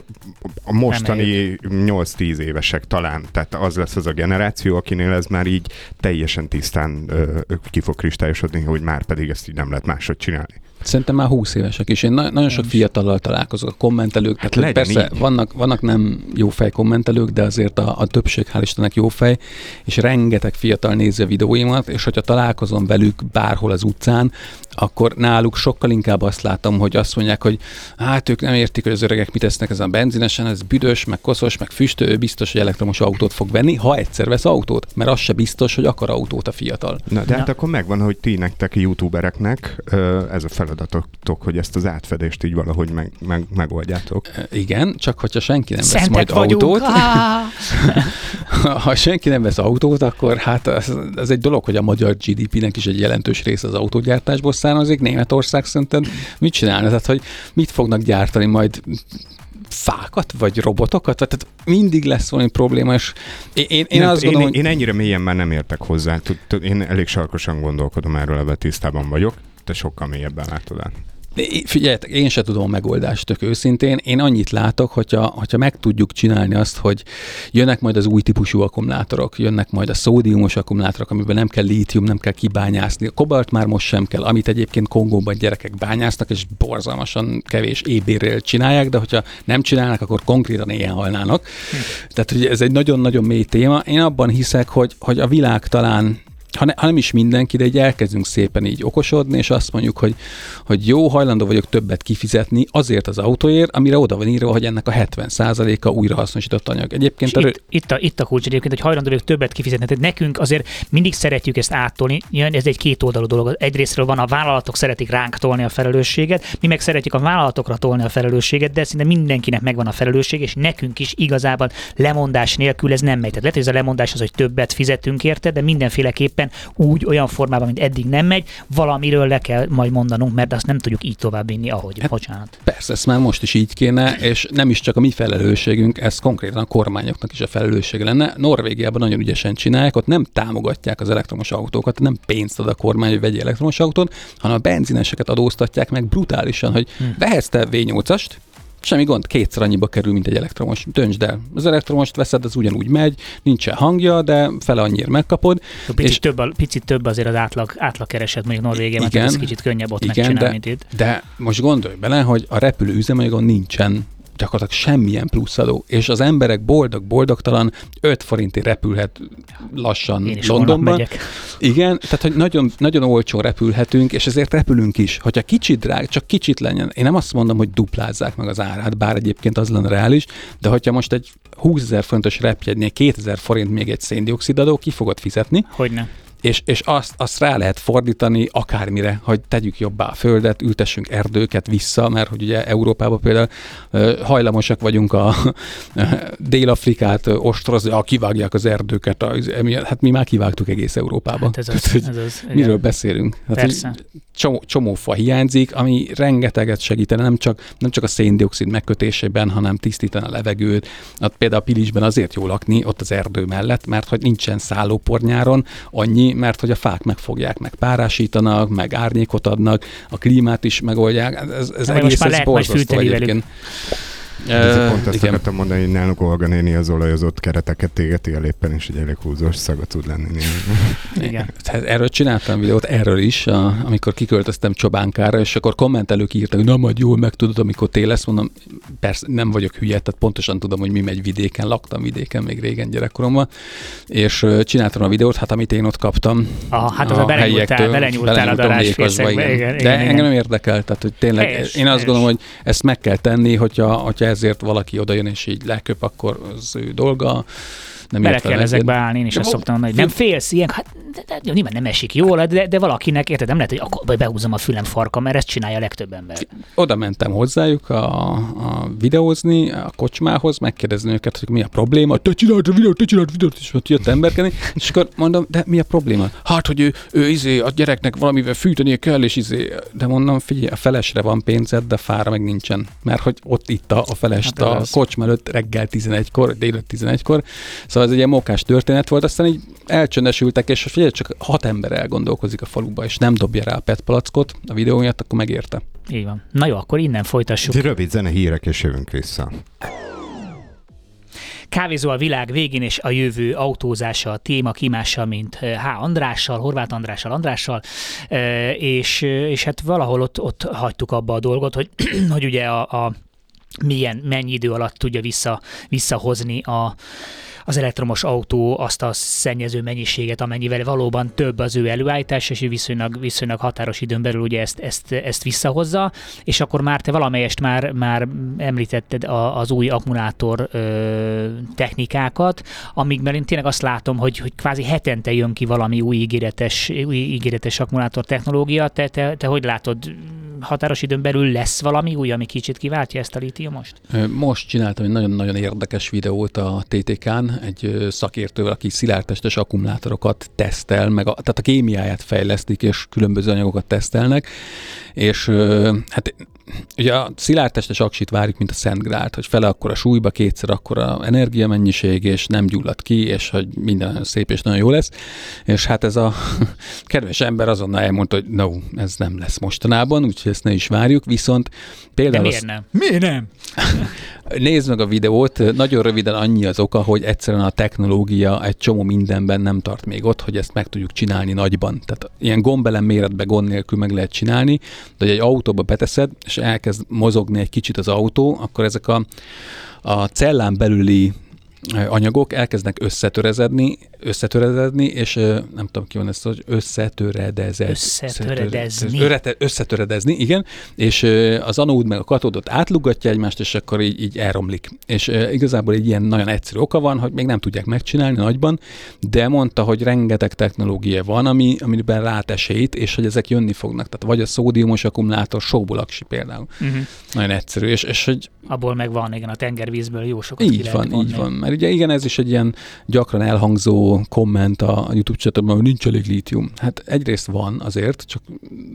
a mostani 8-10 évesek talán, tehát az lesz az a generáció, akinél ez már így teljesen tisztán ö, ki fog kristályosodni, hogy már pedig ezt így nem lehet máshogy csinálni. Szerintem már 20 évesek is. Én na- nagyon sok fiatallal találkozok, a kommentelők. Hát tehát persze vannak, vannak nem jó fej kommentelők, de azért a, a többség hál' Istennek jó fej, és rengeteg fiatal nézi a videóimat, és hogyha találkozom velük bárhol az utcán, akkor náluk sokkal inkább azt látom, hogy azt mondják, hogy hát ők nem értik, hogy az öregek mit tesznek ezen a benzinesen, ez büdös, meg koszos, meg füstő, biztos, hogy elektromos autót fog venni, ha egyszer vesz autót, mert az se biztos, hogy akar autót a fiatal. Na, de hát akkor megvan, hogy ti nektek, youtubereknek ez a feladatotok, hogy ezt az átfedést így valahogy meg, meg, megoldjátok. Igen, csak hogyha senki nem Szentek vesz majd vagyunk. autót, ha senki nem vesz autót, akkor hát ez, ez egy dolog, hogy a magyar GDP-nek is egy jelentős része az autógyártásból származik, Németország szerinted mit csinálna? Tehát, hogy mit fognak gyártani majd fákat, vagy robotokat? Tehát mindig lesz valami probléma, és én, én, én nem, azt gondolom, én, én ennyire mélyen már nem értek hozzá. Én elég sarkosan gondolkodom erről, ebben tisztában vagyok. Te sokkal mélyebben látod át. Figyeljetek, én se tudom a megoldást, tök őszintén. Én annyit látok, hogyha, hogyha meg tudjuk csinálni azt, hogy jönnek majd az új típusú akkumulátorok, jönnek majd a szódiumos akkumulátorok, amiben nem kell lítium, nem kell kibányászni. A kobalt már most sem kell, amit egyébként Kongóban gyerekek bányáztak, és borzalmasan kevés ébérrel csinálják, de hogyha nem csinálnak, akkor konkrétan éjjel halnának. Hm. Tehát, hogy ez egy nagyon-nagyon mély téma. Én abban hiszek, hogy, hogy a világ talán ha, ne, ha nem is mindenki, de egy elkezdünk szépen így okosodni, és azt mondjuk, hogy, hogy jó, hajlandó vagyok többet kifizetni azért az autóért, amire oda van írva, hogy ennek a 70%-a újrahasznosított anyag. Egyébként a... itt, itt, a, itt a kulcs egyébként, hogy hajlandó vagyok többet kifizetni. Tehát nekünk azért mindig szeretjük ezt áttolni. Ez egy két oldalú dolog. Egyrésztről van a vállalatok szeretik ránk tolni a felelősséget, mi meg szeretjük a vállalatokra tolni a felelősséget, de szinte mindenkinek megvan a felelősség, és nekünk is igazából lemondás nélkül ez nem megy. Tehát lehet, hogy ez a lemondás az, hogy többet fizetünk érte, de mindenféleképpen úgy, olyan formában, mint eddig nem megy, valamiről le kell majd mondanunk, mert azt nem tudjuk így tovább vinni, ahogy. Hát, Bocsánat. Persze, ezt már most is így kéne, és nem is csak a mi felelősségünk, ez konkrétan a kormányoknak is a felelőssége lenne. Norvégiában nagyon ügyesen csinálják, ott nem támogatják az elektromos autókat, nem pénzt ad a kormány, hogy vegye elektromos autót, hanem a benzineseket adóztatják meg brutálisan, hogy hm. vehetsz te V8-ast, Semmi gond, kétszer annyiba kerül, mint egy elektromos. Döntsd el. Az elektromost veszed, az ugyanúgy megy, nincsen hangja, de fele annyira megkapod. Picit, és több, picit több azért az átlag, átlag kereset mondjuk Norvégiában, ez kicsit könnyebb ott igen, megcsinálni, de, mint itt. De most gondolj bele, hogy a repülő üzemanyagon nincsen gyakorlatilag semmilyen pluszadó, és az emberek boldog-boldogtalan 5 forintért repülhet lassan Én is Londonban. megyek. Igen, tehát hogy nagyon, nagyon olcsón repülhetünk, és ezért repülünk is. Hogyha kicsit drág, csak kicsit legyen. Én nem azt mondom, hogy duplázzák meg az árát, bár egyébként az lenne reális, de hogyha most egy 20 ezer forintos repjegynél 2000 forint még egy széndiokszid adó, ki fogod fizetni, Hogyne. És, és azt, azt rá lehet fordítani akármire, hogy tegyük jobbá a földet, ültessünk erdőket vissza, mert hogy ugye Európában például hajlamosak vagyunk a Dél-Afrikát ö, ostorozni, a kivágják az erdőket, a, emiatt- hát mi már kivágtuk egész Európában. Hát ez az, Tehát, hogy ez az. igen. Miről beszélünk? Hát, Persze. csomó, csomó fa hiányzik, ami rengeteget segítene, nem csak, nem csak a széndiokszid megkötésében, hanem tisztítani a levegőt. Hát például a Pilisben azért jó lakni, ott az erdő mellett, mert hogy nincsen szállópor nyáron, mert hogy a fák megfogják, meg párásítanak, meg árnyékot adnak, a klímát is megoldják. Ez, ez most egész már ez lehet borzasztó fűteni velük. Ez pont ezt igen. akartam mondani, hogy nálunk Olga néni az olajozott kereteket égeti el éppen, és egy elég húzós szaga tud lenni. Igen. Tehát erről csináltam videót, erről is, a, amikor kiköltöztem Csobánkára, és akkor kommentelők írtak, hogy na majd jól megtudod, amikor tél lesz, mondom, persze nem vagyok hülye, tehát pontosan tudom, hogy mi megy vidéken, laktam vidéken még régen gyerekkoromban, és csináltam a videót, hát amit én ott kaptam. Aha, hát az a belenyúltál, helyiektől, belenyúltál a darásfészekbe. Mékosba, Igen, De igen, engem igen. nem érdekel, tehát hogy tényleg, Helyes, én azt helyes. gondolom, hogy ezt meg kell tenni, hogyha, hogyha ezért valaki odajön és így leköp, akkor az ő dolga. Nem Bele kell ezekbe állni, én is De szoktam mondani, hogy nem félsz ilyen, hát de, de, de, nyilván nem esik jól, de, de valakinek, érted, nem lehet, hogy akkor behúzom a fülem farka, mert ezt csinálja a legtöbb ember. oda mentem hozzájuk a, a videózni, a kocsmához, megkérdezni őket, hogy mi a probléma. Te csináld a videót, te csináld a videót, és ott jött emberkedni. És akkor mondom, de mi a probléma? Hát, hogy ő, ő izé, a gyereknek valamivel fűtenie kell, és izé, de mondom, figyelj, a felesre van pénzed, de fára meg nincsen. Mert hogy ott itta a felest Hát a az. kocsma előtt reggel 11-kor, délután 11-kor. Szóval ez egy ilyen mókás történet volt, aztán így elcsöndesültek, és figyelj, csak hat ember elgondolkozik a faluba, és nem dobja rá a PET palackot a videó miatt, akkor megérte. Így van. Na jó, akkor innen folytassuk. Egy rövid zene hírek, és jövünk vissza. Kávézó a világ végén és a jövő autózása a téma kimással, mint eh, H. Andrással, Horváth Andrással, Andrással, eh, és, eh, és hát valahol ott, ott hagytuk abba a dolgot, hogy, hogy ugye a, a milyen, mennyi idő alatt tudja vissza, visszahozni a, az elektromos autó azt a szennyező mennyiséget, amennyivel valóban több az ő előállítás, és viszonylag, viszonylag határos időn belül ugye ezt, ezt, ezt visszahozza, és akkor már te valamelyest már, már említetted a, az új akkumulátor ö, technikákat, amikben én tényleg azt látom, hogy, hogy kvázi hetente jön ki valami új ígéretes, új ígéretes akkumulátor technológia. Te, te, te hogy látod, határos időn belül lesz valami új, ami kicsit kiváltja ezt a lítiumost? Ö, Most csináltam egy nagyon-nagyon érdekes videót a TTK-n, egy szakértővel, aki szilárdtestes akkumulátorokat tesztel, meg a, tehát a kémiáját fejlesztik, és különböző anyagokat tesztelnek, és hát ugye a szilárdtestes aksit várjuk, mint a Szent Grált, hogy fele akkor a súlyba, kétszer akkor a energiamennyiség, és nem gyullad ki, és hogy minden nagyon szép és nagyon jó lesz. És hát ez a kedves ember azonnal elmondta, hogy no, ez nem lesz mostanában, úgyhogy ezt ne is várjuk, viszont De például a miért nem? Miért nem? Nézd meg a videót, nagyon röviden annyi az oka, hogy egyszerűen a technológia egy csomó mindenben nem tart még ott, hogy ezt meg tudjuk csinálni nagyban. Tehát ilyen gombelem méretbe gond nélkül meg lehet csinálni, de hogy egy autóba beteszed, és elkezd mozogni egy kicsit az autó, akkor ezek a, a cellán belüli anyagok elkezdnek összetörezedni, összetörezedni, és nem tudom ki van ezt, hogy összetöredezed. Összetöredezni. Örete, összetöredezni, igen, és az anód meg a katódot átlugatja egymást, és akkor így, így elromlik. És igazából egy ilyen nagyon egyszerű oka van, hogy még nem tudják megcsinálni nagyban, de mondta, hogy rengeteg technológia van, ami, amiben lát esélyt, és hogy ezek jönni fognak. Tehát vagy a szódiumos akkumulátor, sóból aksi például. Uh-huh. Nagyon egyszerű, és, és hogy Abból meg van, igen, a tengervízből jó sokat így van, vonni. így van. Mert ugye igen, ez is egy ilyen gyakran elhangzó komment a YouTube csatornában, hogy nincs elég lítium. Hát egyrészt van azért, csak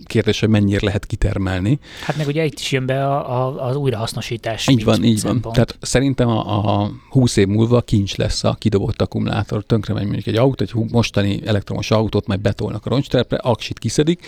kérdés, hogy mennyire lehet kitermelni. Hát meg ugye itt is jön be a, a, az újrahasznosítás. Így van, így van. szempont. Tehát szerintem a, a 20 év múlva kincs lesz a kidobott akkumulátor. Tönkre megy mondjuk egy autó, egy mostani elektromos autót, majd betolnak a roncsterepre, aksit kiszedik,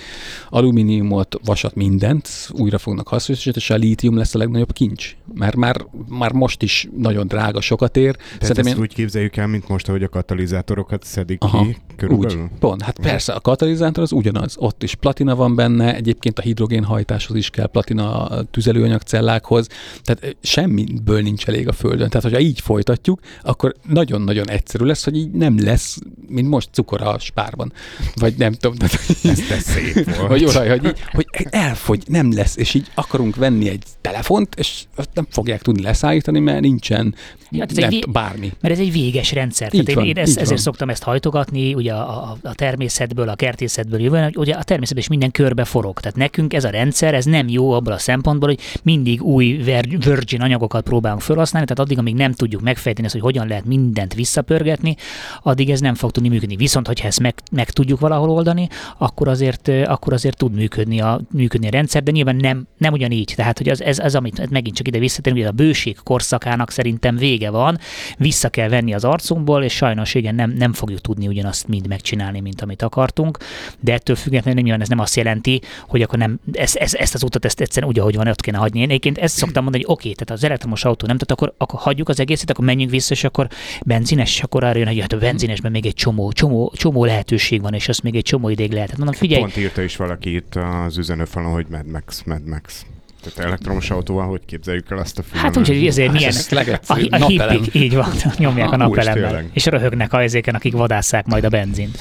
alumíniumot, vasat, mindent újra fognak hasznosítani, és a lítium lesz a legnagyobb kincs. Mert már, már most is nagyon drága, sokat ér, Tehát Szerintem ezt én- úgy képzeljük el, mint most, ahogy a katalizátorokat szedik Aha, ki körülbelül? Úgy, pont. Hát persze, a katalizátor az ugyanaz. Ott is platina van benne, egyébként a hidrogénhajtáshoz is kell platina a tüzelőanyagcellákhoz, tehát ö, semmiből nincs elég a Földön. Tehát, hogyha így folytatjuk, akkor nagyon-nagyon egyszerű lesz, hogy így nem lesz, mint most cukor a spárban. Vagy nem tudom, tehát, Ez de szép volt. vagy olaj, hogy, így, hogy elfogy, nem lesz, és így akarunk venni egy telefont, és azt nem fogják tudni leszállítani, mert nincsen hát ez nem, egy bármi. Mert ez egy véges rendszer. Így Tehát én, van, én ezt, így ezért van. szoktam ezt hajtogatni, ugye a, a, a természetből, a kertészetből jövően, hogy ugye a természetben is minden körbe forog. Tehát nekünk ez a rendszer, ez nem jó abból a szempontból, hogy mindig új virgin anyagokat próbálunk felhasználni, tehát addig, amíg nem tudjuk megfejteni ezt, hogy hogyan lehet mindent visszapörgetni, addig ez nem fog tudni működni. Viszont, hogyha ezt meg, meg tudjuk valahol oldani, akkor azért, akkor azért tud működni a, működni a rendszer, de nyilván nem, nem ugyanígy. Tehát, hogy az, ez, ez, amit megint csak ide visszatérünk, hogy a bőség korszakának szerintem vége van, vissza kell venni az arcunkból, és sajnos igen, nem, nem fogjuk tudni ugyanazt mind megcsinálni, mint amit akartunk, de ettől függetlenül nyilván ez nem azt jelenti, hogy akkor nem, ezt, ezt, ezt az utat ezt egyszerűen úgy, ahogy van, ott kéne hagyni. Én egyébként ezt szoktam mondani, hogy oké, tehát az elektromos autó nem, tehát akkor, akkor hagyjuk az egészet, akkor menjünk vissza, és akkor benzines, és akkor arra jön, hogy hát a benzinesben még egy csomó, csomó, csomó lehetőség van, és azt még egy csomó ideig lehet. Hát mondom, figyelj, Pont írta is valaki itt az üzenőfalon, hogy Mad Max, Mad Max. Tehát elektromos autóval hogy képzeljük el azt a filmet? Hát úgyhogy ezért Hát milyen... ez A, a Napelem. hippik, így van, nyomják a napelemmel, és röhögnek a ezéken, akik vadásszák majd a benzint.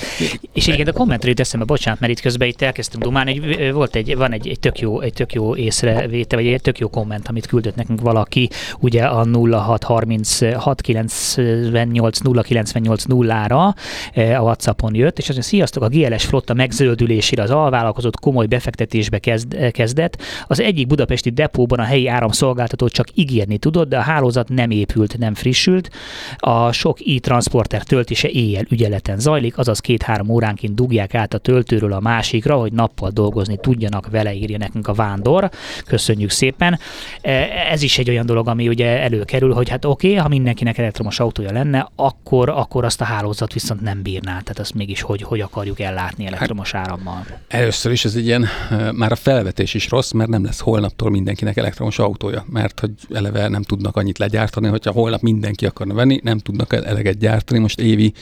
És egyébként a kommentre jut eszembe, bocsánat, mert itt közben itt elkezdtünk dumálni, egy, volt egy, van egy, egy, tök jó, egy tök jó észrevétel, vagy egy tök jó komment, amit küldött nekünk valaki, ugye a 063698 098 0-ra eh, a Whatsappon jött, és azt mondja, sziasztok, a GLS flotta megzöldülésére az alvállalkozott komoly befektetésbe kezd, kezdett. Az egyik budapesti depóban a helyi áramszolgáltató csak ígérni tudott, de a hálózat nem épült, nem frissült. A sok e-transporter töltése éjjel ügyeleten zajlik, azaz két-három óránként dugják át a töltőről a másikra, hogy nappal dolgozni tudjanak vele, írja nekünk a vándor. Köszönjük szépen. E, Ez is egy olyan dolog, ami ugye előkerül, hogy hát oké, okay, ha mindenkinek elektromos autója lenne, akkor, akkor azt a hálózat viszont nem bírná. Tehát azt mégis hogy, hogy akarjuk ellátni elektromos árammal. Először is ez egy ilyen, ö, már a felvetés is rossz, mert nem lesz holnaptól mindenkinek elektromos autója, mert hogy eleve nem tudnak annyit legyártani, hogyha holnap mindenki akarna venni, nem tudnak el- eleget gyártani. Most évi,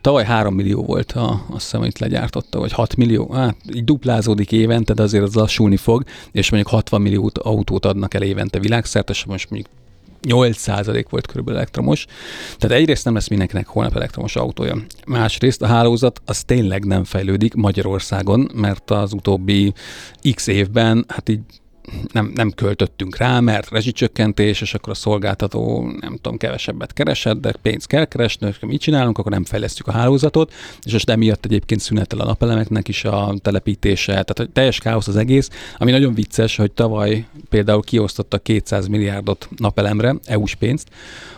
tavaly 3 millió volt, a, azt hiszem, hogy legyártotta, vagy 6 millió, hát így duplázódik évente, de azért az lassulni fog, és mondjuk 60 millió autót adnak el évente világszerte, és most mondjuk 8% volt körülbelül elektromos. Tehát egyrészt nem lesz mindenkinek holnap elektromos autója. Másrészt a hálózat az tényleg nem fejlődik Magyarországon, mert az utóbbi x évben hát így nem, nem költöttünk rá, mert rezsicsökkentés, és akkor a szolgáltató, nem tudom, kevesebbet keresett, de pénzt kell keresni, és mit csinálunk, akkor nem fejlesztjük a hálózatot, és most emiatt egyébként szünetel a napelemeknek is a telepítése, tehát hogy teljes káosz az egész, ami nagyon vicces, hogy tavaly például kiosztotta 200 milliárdot napelemre, EU-s pénzt,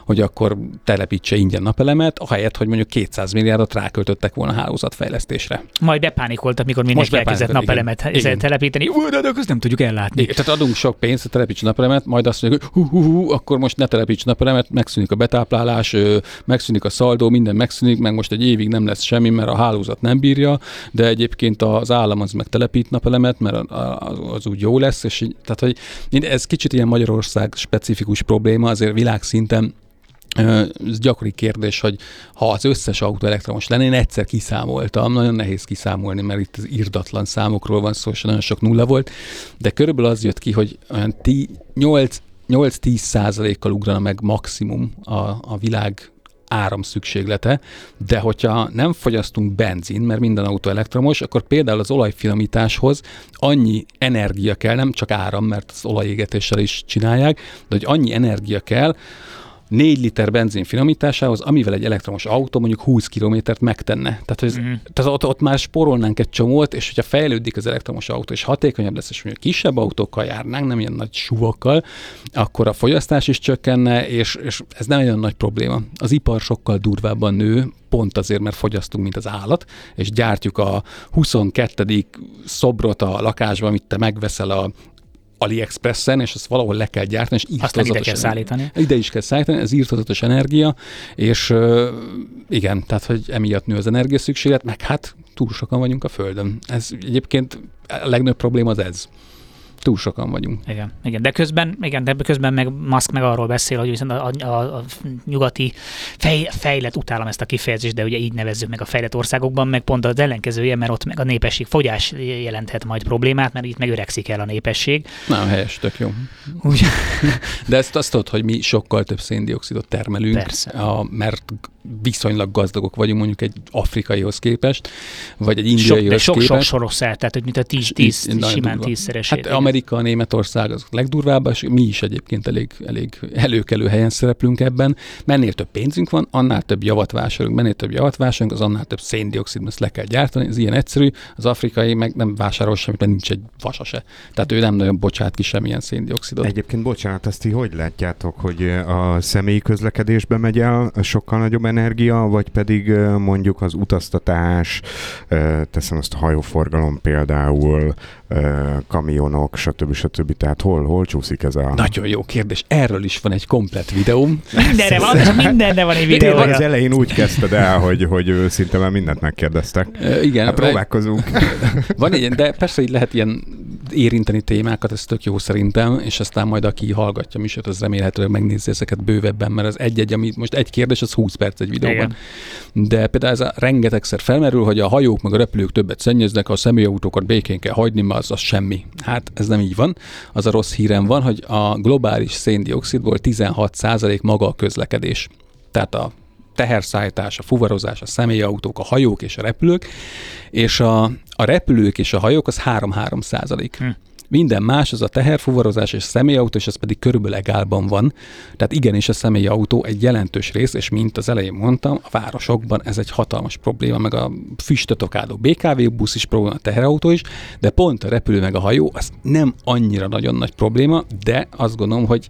hogy akkor telepítse ingyen napelemet, ahelyett, hogy mondjuk 200 milliárdot ráköltöttek volna hálózatfejlesztésre. Majd bepánikoltak, mikor mindenki elkezdett napelemet igen. telepíteni. Ú, de, de nem tudjuk ellátni. Igen, tehát adunk sok pénzt, telepíts napelemet, majd azt mondjuk, hogy hú, hú, hú, akkor most ne telepíts napelemet, megszűnik a betáplálás, megszűnik a szaldó, minden megszűnik, meg most egy évig nem lesz semmi, mert a hálózat nem bírja, de egyébként az állam az meg telepít napelemet, mert az, úgy jó lesz, és így, tehát, hogy ez kicsit ilyen Magyarország specifikus probléma, azért világszinten Ez gyakori kérdés, hogy ha az összes autó elektromos lenne, én egyszer kiszámoltam, nagyon nehéz kiszámolni, mert itt az irdatlan számokról van szó, és nagyon sok nulla volt, de körülbelül az jött ki, hogy olyan ti- 8 8-10 százalékkal ugrana meg maximum a, a világ áram szükséglete, de hogyha nem fogyasztunk benzin, mert minden autó elektromos, akkor például az olajfinomításhoz annyi energia kell, nem csak áram, mert az olajégetéssel is csinálják, de hogy annyi energia kell, 4 liter benzin finomításához, amivel egy elektromos autó mondjuk 20 kilométert megtenne. Tehát, hogy ez, mm. tehát ott, ott már spórolnánk egy csomót, és hogyha fejlődik az elektromos autó, és hatékonyabb lesz, és mondjuk kisebb autókkal járnánk, nem ilyen nagy suvakkal, akkor a fogyasztás is csökkenne, és, és ez nem egy olyan nagy probléma. Az ipar sokkal durvábban nő, pont azért, mert fogyasztunk, mint az állat, és gyártjuk a 22. szobrot a lakásban, amit te megveszel a AliExpressen, és azt valahol le kell gyártani, és Azt meg ide kell szállítani. Ide is kell szállítani, ez írtózatos energia, és ö, igen, tehát, hogy emiatt nő az energia szükséglet, meg hát túl sokan vagyunk a Földön. Ez egyébként a legnagyobb probléma az ez. Túl sokan vagyunk. Igen, igen, de közben, igen, de közben meg Musk meg arról beszél, hogy viszont a, a, a nyugati fej, fejlett, utálom ezt a kifejezést, de ugye így nevezzük meg a fejlett országokban, meg pont az ellenkezője, mert ott meg a népesség fogyás jelenthet majd problémát, mert itt meg öregszik el a népesség. Na, helyes, tök jó. Úgy, De ezt azt tudod, hogy mi sokkal több széndiokszidot termelünk, Persze. A, mert viszonylag gazdagok vagyunk mondjuk egy afrikaihoz képest, vagy egy sok, indiaihoz de sok, sok képest. soros tehát hogy mint a 10, És 10 így- nagyon simán durva. tízszeresét. Hát. Amerika, Németország az legdurvább, és mi is egyébként elég, elég előkelő helyen szereplünk ebben. Mennél több pénzünk van, annál több javat vásárolunk, mennél több javat vásárolunk, az annál több széndiokszid, ezt le kell gyártani, ez ilyen egyszerű. Az afrikai meg nem vásárol semmit, mert nincs egy vasa se. Tehát ő nem nagyon bocsát ki semmilyen széndiokszidot. Egyébként, bocsánat, azt ti hogy látjátok, hogy a személyi közlekedésbe megy el sokkal nagyobb energia, vagy pedig mondjuk az utaztatás, teszem azt a hajóforgalom például, kamionok, stb. stb. Tehát hol, hol csúszik ez a... Nagyon jó kérdés. Erről is van egy komplet videóm. Mindenre van, mindenre van egy Videó az elején úgy kezdted el, hogy, hogy ő szinte már mindent megkérdeztek. Igen, Hát próbálkozunk. Van egy, de persze így lehet ilyen érinteni témákat, ez tök jó szerintem, és aztán majd aki hallgatja műsort, az remélhetőleg megnézi ezeket bővebben, mert az egy-egy, ami most egy kérdés, az 20 perc egy videóban. Igen. De például ez a rengetegszer felmerül, hogy a hajók meg a repülők többet szennyeznek, a személyautókat békén kell hagyni, mert az, az semmi. Hát ez nem így van. Az a rossz hírem van, hogy a globális széndiokszidból 16% maga a közlekedés. Tehát a teherszállítás, a fuvarozás, a személyautók, a hajók és a repülők, és a, a repülők és a hajók az 3-3 százalék. Hm. Minden más, az a teherfuvarozás és a személyautó, és ez pedig körülbelül egálban van. Tehát igenis a személyautó egy jelentős rész, és mint az elején mondtam, a városokban ez egy hatalmas probléma, meg a füstöt okádó BKV busz is probléma, a teherautó is, de pont a repülő meg a hajó, az nem annyira nagyon nagy probléma, de azt gondolom, hogy,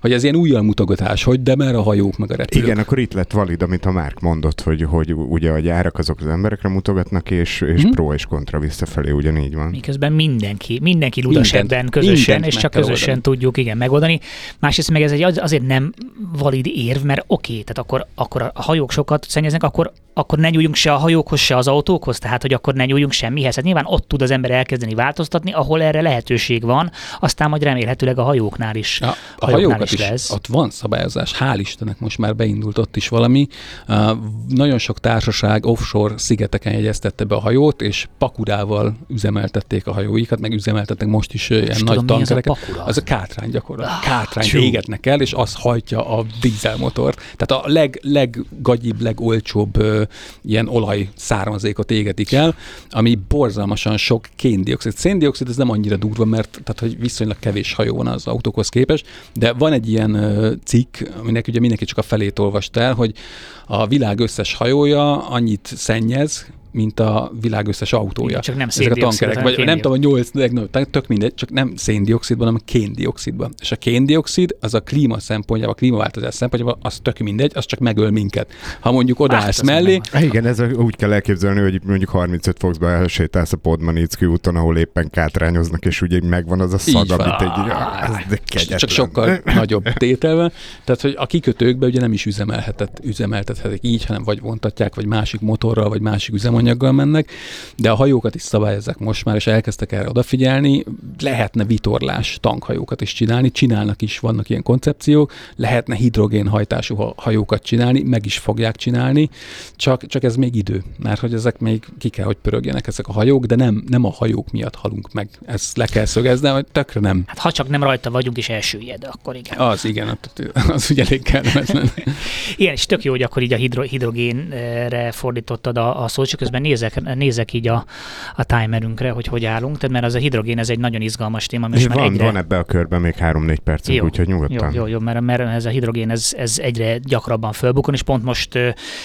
hogy ez ilyen újjal mutogatás, hogy de mer a hajók meg a repülők. Igen, akkor itt lett valid, amit a Márk mondott, hogy, hogy ugye a gyárak azok az emberekre mutogatnak, és, és Mhm. pro és kontra visszafelé ugyanígy van. Miközben mindenki, mindenki ludas Mindent- ebben közösen, mindent és csak közösen oldani. tudjuk igen megoldani. Másrészt meg ez egy az- azért nem valid érv, mert oké, tehát akkor, akkor a hajók sokat szennyeznek, akkor, akkor ne nyúljunk se a hajókhoz, se az autókhoz, tehát hogy akkor ne nyúljunk semmihez. Hát nyilván ott tud az ember elkezdeni változtatni, ahol erre lehetőség van, aztán majd remélhetőleg a hajóknál is. Ja, a hajóknál is is, lesz. ott van szabályozás, hál' Istennek most már beindult ott is valami. Uh, nagyon sok társaság offshore szigeteken jegyeztette be a hajót, és pakudával üzemeltették a hajóikat, meg üzemeltetnek most is ilyen És nagy tudom, mi az a tankereket. Az a kátrány gyakorlatilag. Ah, Kátrányt csú. égetnek el, és az hajtja a dízelmotor. Tehát a leg, leggagyibb, legolcsóbb ilyen olaj származékot égetik el, ami borzalmasan sok kéndioxid. Széndioxid ez nem annyira durva, mert tehát, hogy viszonylag kevés hajó van az autókhoz képest, de van egy ilyen cikk, aminek ugye mindenki csak a felét olvast el, hogy a világ összes hajója annyit szennyez, mint a világ összes autója. Igen, csak nem Ezek a tankerek, vagy nem tudom, a nyolc legnagyobb, tök mindegy, csak nem széndiokszidban, hanem kéndiokszidban. És a kéndiokszid az a klíma szempontjából, a klímaváltozás szempontjából, az tök mindegy, az csak megöl minket. Ha mondjuk odaállsz Hát, mellé, nem Igen, ez úgy kell elképzelni, hogy mondjuk 35 fokba elsétálsz a Podmanicki úton, ahol éppen kátrányoznak, és ugye megvan az a szag, amit egy... Ah, ez de kegyetlen. csak sokkal nagyobb tételve. Tehát, hogy a kikötőkbe ugye nem is üzemelhetett, üzemeltethetik így, hanem vagy vontatják, vagy másik motorral, vagy másik üzemanyaggal mennek, de a hajókat is szabályozzák most már, és elkezdtek erre odafigyelni. Lehetne vitorlás tankhajókat is csinálni, csinálnak is, vannak ilyen koncepciók, lehetne hidrogénhajtású ha- hajókat csinálni, meg is fogják csinálni, csak, csak ez még idő, mert hogy ezek még ki kell, hogy pörögjenek ezek a hajók, de nem, nem a hajók miatt halunk meg. Ezt le kell szögezni, hogy tökre nem. Hát ha csak nem rajta vagyunk és elsüllyed, akkor igen. Az igen, az ugye elég kellemetlen. Igen, és tök jó, hogy akkor így a hidro, hidrogénre fordítottad a, a szót, csak közben nézek, nézek így a, a timerünkre, hogy hogy állunk, tehát mert az a hidrogén, ez egy nagyon izgalmas téma, most már van, egyre... van ebbe a körben még 3-4 percünk, Jó, úgyhogy Jó, nyugodtan. jó, jó, mert, mert ez a hidrogén, ez, ez egyre gyakrabban fölbukon, és pont most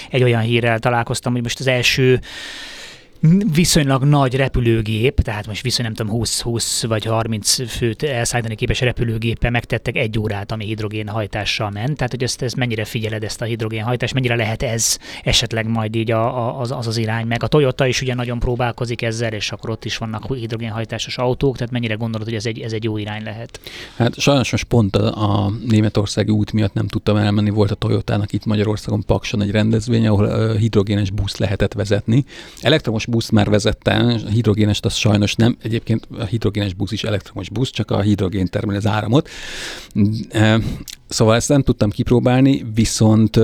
egy olyan hírrel találkoztam, hogy most az első viszonylag nagy repülőgép, tehát most viszonylag nem tudom, 20-20 vagy 30 főt elszállítani képes repülőgéppel megtettek egy órát, ami hidrogénhajtással ment. Tehát, hogy ezt, ezt mennyire figyeled ezt a hidrogénhajtást, mennyire lehet ez esetleg majd így a, a, az, az az irány meg. A Toyota is ugye nagyon próbálkozik ezzel, és akkor ott is vannak hidrogénhajtásos autók, tehát mennyire gondolod, hogy ez egy, ez egy jó irány lehet? Hát sajnos most pont a, a németországi út miatt nem tudtam elmenni, volt a Toyotának itt Magyarországon Pakson egy rendezvény, ahol hidrogénes busz lehetett vezetni. Elektromos elektromos busz már vezette, a hidrogénest az sajnos nem. Egyébként a hidrogénes busz is elektromos busz, csak a hidrogén termel az áramot. Szóval ezt nem tudtam kipróbálni, viszont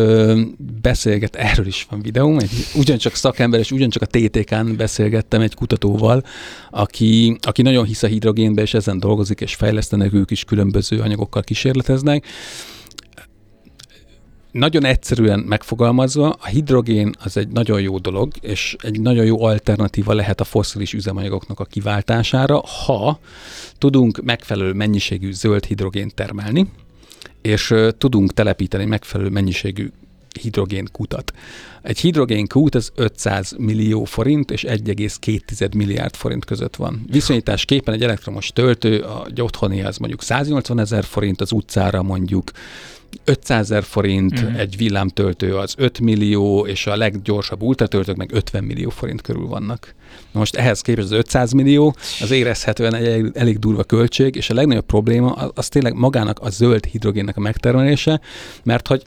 beszélget, erről is van videóm, egy, ugyancsak szakember, és ugyancsak a TTK-n beszélgettem egy kutatóval, aki, aki nagyon hisz a hidrogénbe, és ezen dolgozik, és fejlesztenek ők is különböző anyagokkal kísérleteznek. Nagyon egyszerűen megfogalmazva, a hidrogén az egy nagyon jó dolog, és egy nagyon jó alternatíva lehet a fosszilis üzemanyagoknak a kiváltására, ha tudunk megfelelő mennyiségű zöld hidrogént termelni, és tudunk telepíteni megfelelő mennyiségű hidrogén kutat. Egy hidrogén kút az 500 millió forint és 1,2 milliárd forint között van. Viszonyításképpen egy elektromos töltő, a otthoni az mondjuk 180 ezer forint, az utcára mondjuk 500 ezer forint, uh-huh. egy villámtöltő az 5 millió, és a leggyorsabb ultratöltők meg 50 millió forint körül vannak. Na most ehhez képest az 500 millió az érezhetően egy elég, elég durva költség, és a legnagyobb probléma az, az tényleg magának a zöld hidrogénnek a megtermelése, mert hogy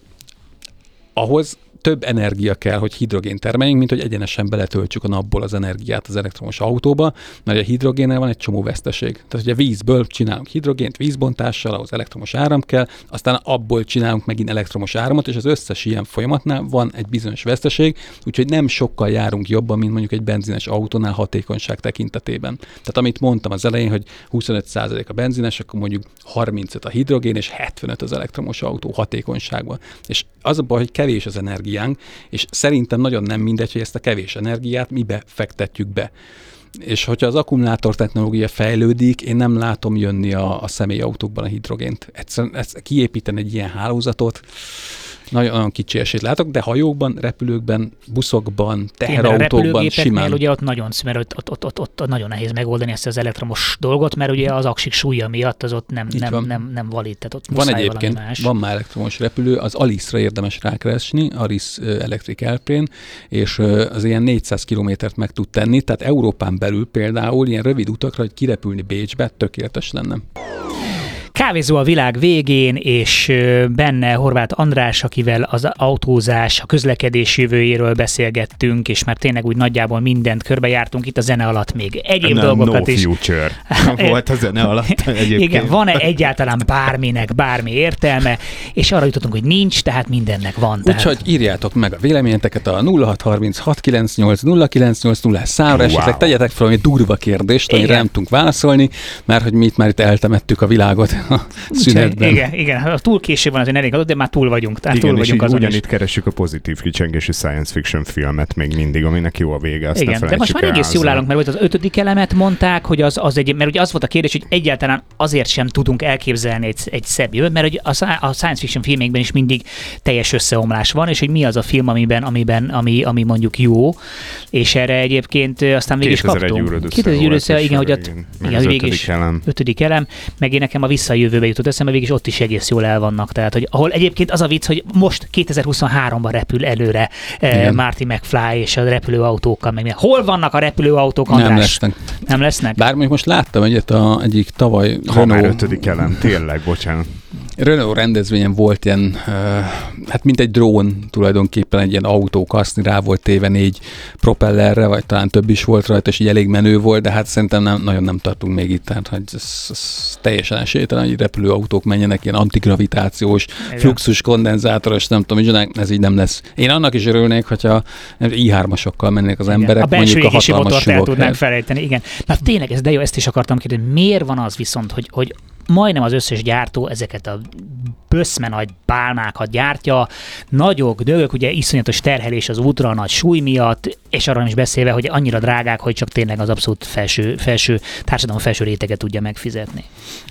ahhoz több energia kell, hogy hidrogén termeljünk, mint hogy egyenesen beletöltsük a napból az energiát az elektromos autóba, mert a hidrogénnel van egy csomó veszteség. Tehát, a vízből csinálunk hidrogént vízbontással, ahhoz elektromos áram kell, aztán abból csinálunk megint elektromos áramot, és az összes ilyen folyamatnál van egy bizonyos veszteség, úgyhogy nem sokkal járunk jobban, mint mondjuk egy benzines autónál hatékonyság tekintetében. Tehát amit mondtam az elején, hogy 25% a benzines, akkor mondjuk 35 a hidrogén, és 75 az elektromos autó hatékonyságban. És az a baj, hogy kevés az energia energiánk, és szerintem nagyon nem mindegy, hogy ezt a kevés energiát mibe fektetjük be. És hogyha az akkumulátor technológia fejlődik, én nem látom jönni a, a személyautókban a hidrogént. Egyszerűen ezt kiépíteni egy ilyen hálózatot, nagyon, kicsi esélyt látok, de hajókban, repülőkben, buszokban, teherautókban simán. ugye ott nagyon, mert ott, ott, ott, ott, ott, nagyon nehéz megoldani ezt az elektromos dolgot, mert ugye az aksik súlya miatt az ott nem, nem, nem, nem, nem valid, tehát ott van egyébként, más. van már elektromos repülő, az Alice-ra érdemes rákeresni, Alice Electric Airplane, és az ilyen 400 kilométert meg tud tenni, tehát Európán belül például ilyen rövid utakra, hogy kirepülni Bécsbe, tökéletes lenne. Kávézó a világ végén, és benne Horváth András, akivel az autózás, a közlekedés jövőjéről beszélgettünk, és már tényleg úgy nagyjából mindent körbejártunk itt a zene alatt még egyéb Nem, dolgokat no is. future. Volt a zene alatt egyébként. Igen, van-e egyáltalán bárminek bármi értelme, és arra jutottunk, hogy nincs, tehát mindennek van. Tehát... Úgyhogy írjátok meg a véleményeteket a 0636980980 számra, wow. esetleg tegyetek fel valami durva kérdést, amire nem tudunk válaszolni, mert hogy mi itt már itt eltemettük a világot szünetben. Igen, igen, ha túl késő van, azért elég adott, de már túl vagyunk. Tehát igen, túl vagyunk azon ugyanitt keresjük a pozitív kicsengésű science fiction filmet még mindig, aminek jó a vége. Azt igen, de most már egész jól állunk, mert az ötödik elemet mondták, hogy az, az egy, mert ugye az volt a kérdés, hogy egyáltalán azért sem tudunk elképzelni egy, egy szebb jövőt, mert hogy a, a science fiction filmekben is mindig teljes összeomlás van, és hogy mi az a film, amiben, amiben ami, ami mondjuk jó, és erre egyébként aztán végig is kaptunk. 2001 össze, igen, hogy ott, igen, végig is elem. ötödik elem, meg én nekem a visszajövőbe jutott eszembe, végig ott is egész jól el vannak. Tehát, hogy ahol egyébként az a vicc, hogy most 2023-ban repül előre eh, Marty McFly és a repülőautókkal, meg. Hol vannak a repülőautók, András? Nem lesznek. Nem lesznek? Bár most láttam egyet a egyik tavaly Ha már ötödik elem, tényleg, bocsánat. Renault rendezvényen volt ilyen, hát mint egy drón tulajdonképpen egy ilyen autó kaszni, rá volt téve négy propellerre, vagy talán több is volt rajta, és így elég menő volt, de hát szerintem nem, nagyon nem tartunk még itt, tehát hogy ez, ez teljesen esélytelen, hogy repülőautók menjenek ilyen antigravitációs, Igen. fluxus kondenzátoros, nem tudom, így, ez így nem lesz. Én annak is örülnék, hogyha i3-asokkal mennék az emberek, a belső mondjuk a hatalmas motort el tudnánk felejteni, igen. Na tényleg, ez de jó, ezt is akartam kérdezni, miért van az viszont, hogy, hogy majdnem az összes gyártó ezeket a böszme nagy bálnákat gyártja, nagyok, dögök, ugye iszonyatos terhelés az útra, nagy súly miatt, és arra is beszélve, hogy annyira drágák, hogy csak tényleg az abszolút felső, felső társadalom felső réteget tudja megfizetni.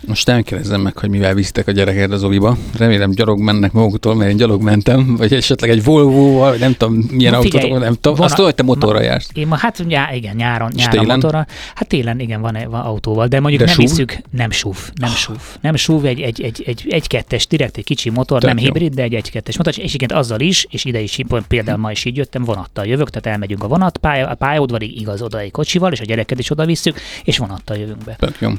Most nem kérdezzem meg, hogy mivel viszitek a gyereket az oviba. Remélem gyalog mennek maguktól, mert én gyalog mentem, vagy esetleg egy Volvo-val, vagy nem tudom, milyen autót, nem tudom. Azt tudom, hogy te motorra ma, jársz. Én ma, hát já, igen, nyáron, nyáron télen? motorra. Hát télen igen, van, van autóval, de mondjuk De nem visszük, nem SUV, nem SUV. Nem SUV, egy, egy, egy, egy, egy kettes, direkt egy kicsi motor, Tök nem jó. hibrid, de egy egy kettes motor, és igen azzal is, és ide is például ma is így jöttem, vonattal jövök, tehát elmegyünk a vonat pálya, a pályaudvarig, igaz, oda egy kocsival, és a gyereket is oda visszük, és vonattal jövünk be. Tök jó.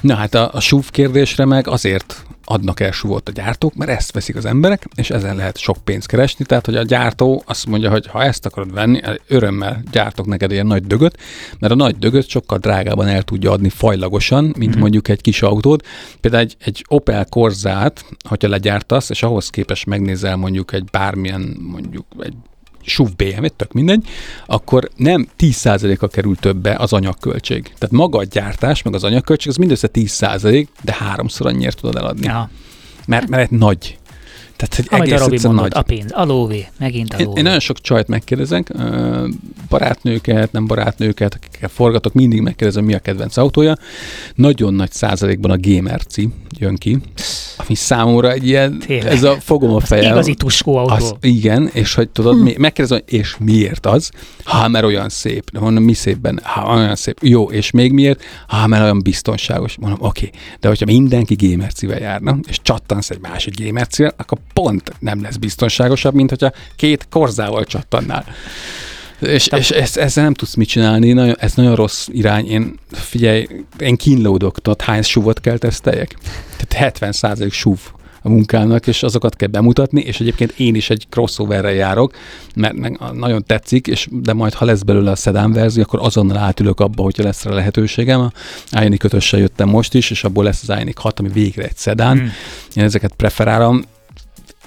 Na hát a, a SUV kérdésre meg azért adnak el suvot a gyártók, mert ezt veszik az emberek, és ezen lehet sok pénzt keresni. Tehát, hogy a gyártó azt mondja, hogy ha ezt akarod venni, örömmel gyártok neked ilyen nagy dögöt, mert a nagy dögöt sokkal drágában el tudja adni fajlagosan, mint mm. mondjuk egy kis autót. Például egy, egy Opel Corzát, hogyha legyártasz, és ahhoz képest megnézel mondjuk egy bármilyen, mondjuk egy SUV bmw tök mindegy, akkor nem 10%-a kerül többe az anyagköltség. Tehát maga a gyártás, meg az anyagköltség, az mindössze 10%, de háromszor annyira tudod eladni. Ja. Mert, mert egy nagy. Tehát, hogy Amit egész a Robi mondott, nagy. a pénz, a lóvé, megint a lóvé. Én, én nagyon sok csajt megkérdezek, barátnőket, nem barátnőket, akikkel forgatok, mindig megkérdezem, mi a kedvenc autója. Nagyon nagy százalékban a Gamerci jön ki, ami számomra egy ilyen, Tényleg. ez a fogom a fejem. Igazi tuskó autó. Az, igen, és hogy tudod, hm. mi, megkérdezem, és miért az? Ha, mert olyan szép. Mondom, mi szépben? Ha, olyan szép. Jó, és még miért? Ha, mert olyan biztonságos. Mondom, oké. Okay. De hogyha mindenki gamercivel járna, és csattansz egy másik gamercivel, akkor pont nem lesz biztonságosabb, mint hogyha két korzával csattannál. És, Te... és ezt, ezzel nem tudsz mit csinálni, nagyon, ez nagyon rossz irány. Én, figyelj, én kínlódok, tudod, hány súvot kell teszteljek? Tehát 70% súv a munkának, és azokat kell bemutatni, és egyébként én is egy crossoverre járok, mert nagyon tetszik, és de majd ha lesz belőle a szedán verzió, akkor azonnal átülök abba, hogyha lesz rá lehetőségem. A Ioniq 5 jöttem most is, és abból lesz az Ioniq 6, ami végre egy szedán. Mm. Én ezeket preferálom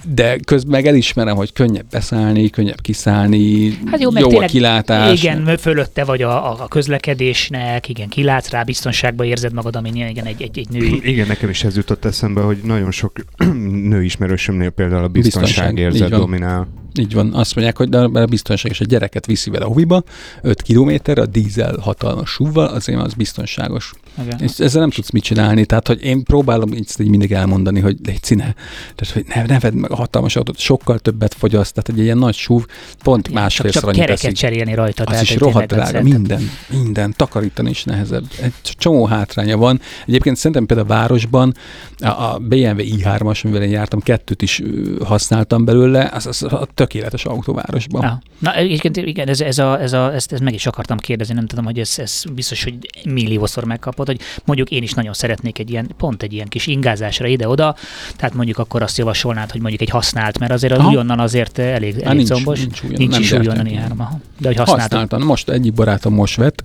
de közben meg elismerem, hogy könnyebb beszállni, könnyebb kiszállni, hát jó, jó a kilátás. Igen, fölötte vagy a, a közlekedésnek, igen, kilátsz rá, biztonságban érzed magad, ami igen, egy, egy, egy női. Igen, nekem is ez jutott eszembe, hogy nagyon sok nőismerősömnél például a biztonság, biztonság érzet dominál. Így van, azt mondják, hogy de a biztonságos a gyereket viszi vele a hoviba, 5 kilométer a dízel hatalmas súvval, azért az biztonságos. Igen. És ezzel nem tudsz mit csinálni, tehát hogy én próbálom így, így mindig elmondani, hogy légy színe, tehát hogy ne, ne vedd meg a hatalmas autót, sokkal többet fogyaszt, tehát egy ilyen nagy súv pont Igen, másfélszer csak, csak kereket cserélni rajta. Az is rohadt drága, minden, minden, takarítani is nehezebb. Egy csomó hátránya van. Egyébként szerintem például a városban a BMW i3-as, amivel én jártam, kettőt is használtam belőle, az, az a tökéletes autóvárosban. Ja. Na egyébként igen, ez, ez, a, ez, a, ezt, ezt meg is akartam kérdezni, nem tudom, hogy ez, ez biztos, hogy milliószor megkapod, hogy mondjuk én is nagyon szeretnék egy ilyen, pont egy ilyen kis ingázásra ide-oda, tehát mondjuk akkor azt javasolnád, hogy mondjuk egy használt, mert azért az újonnan azért elég, elég nincs, zombos. Nincs, újon, nincs is újonnan ilyen. De hogy használtam. Használtam. Most egyik barátom most vett,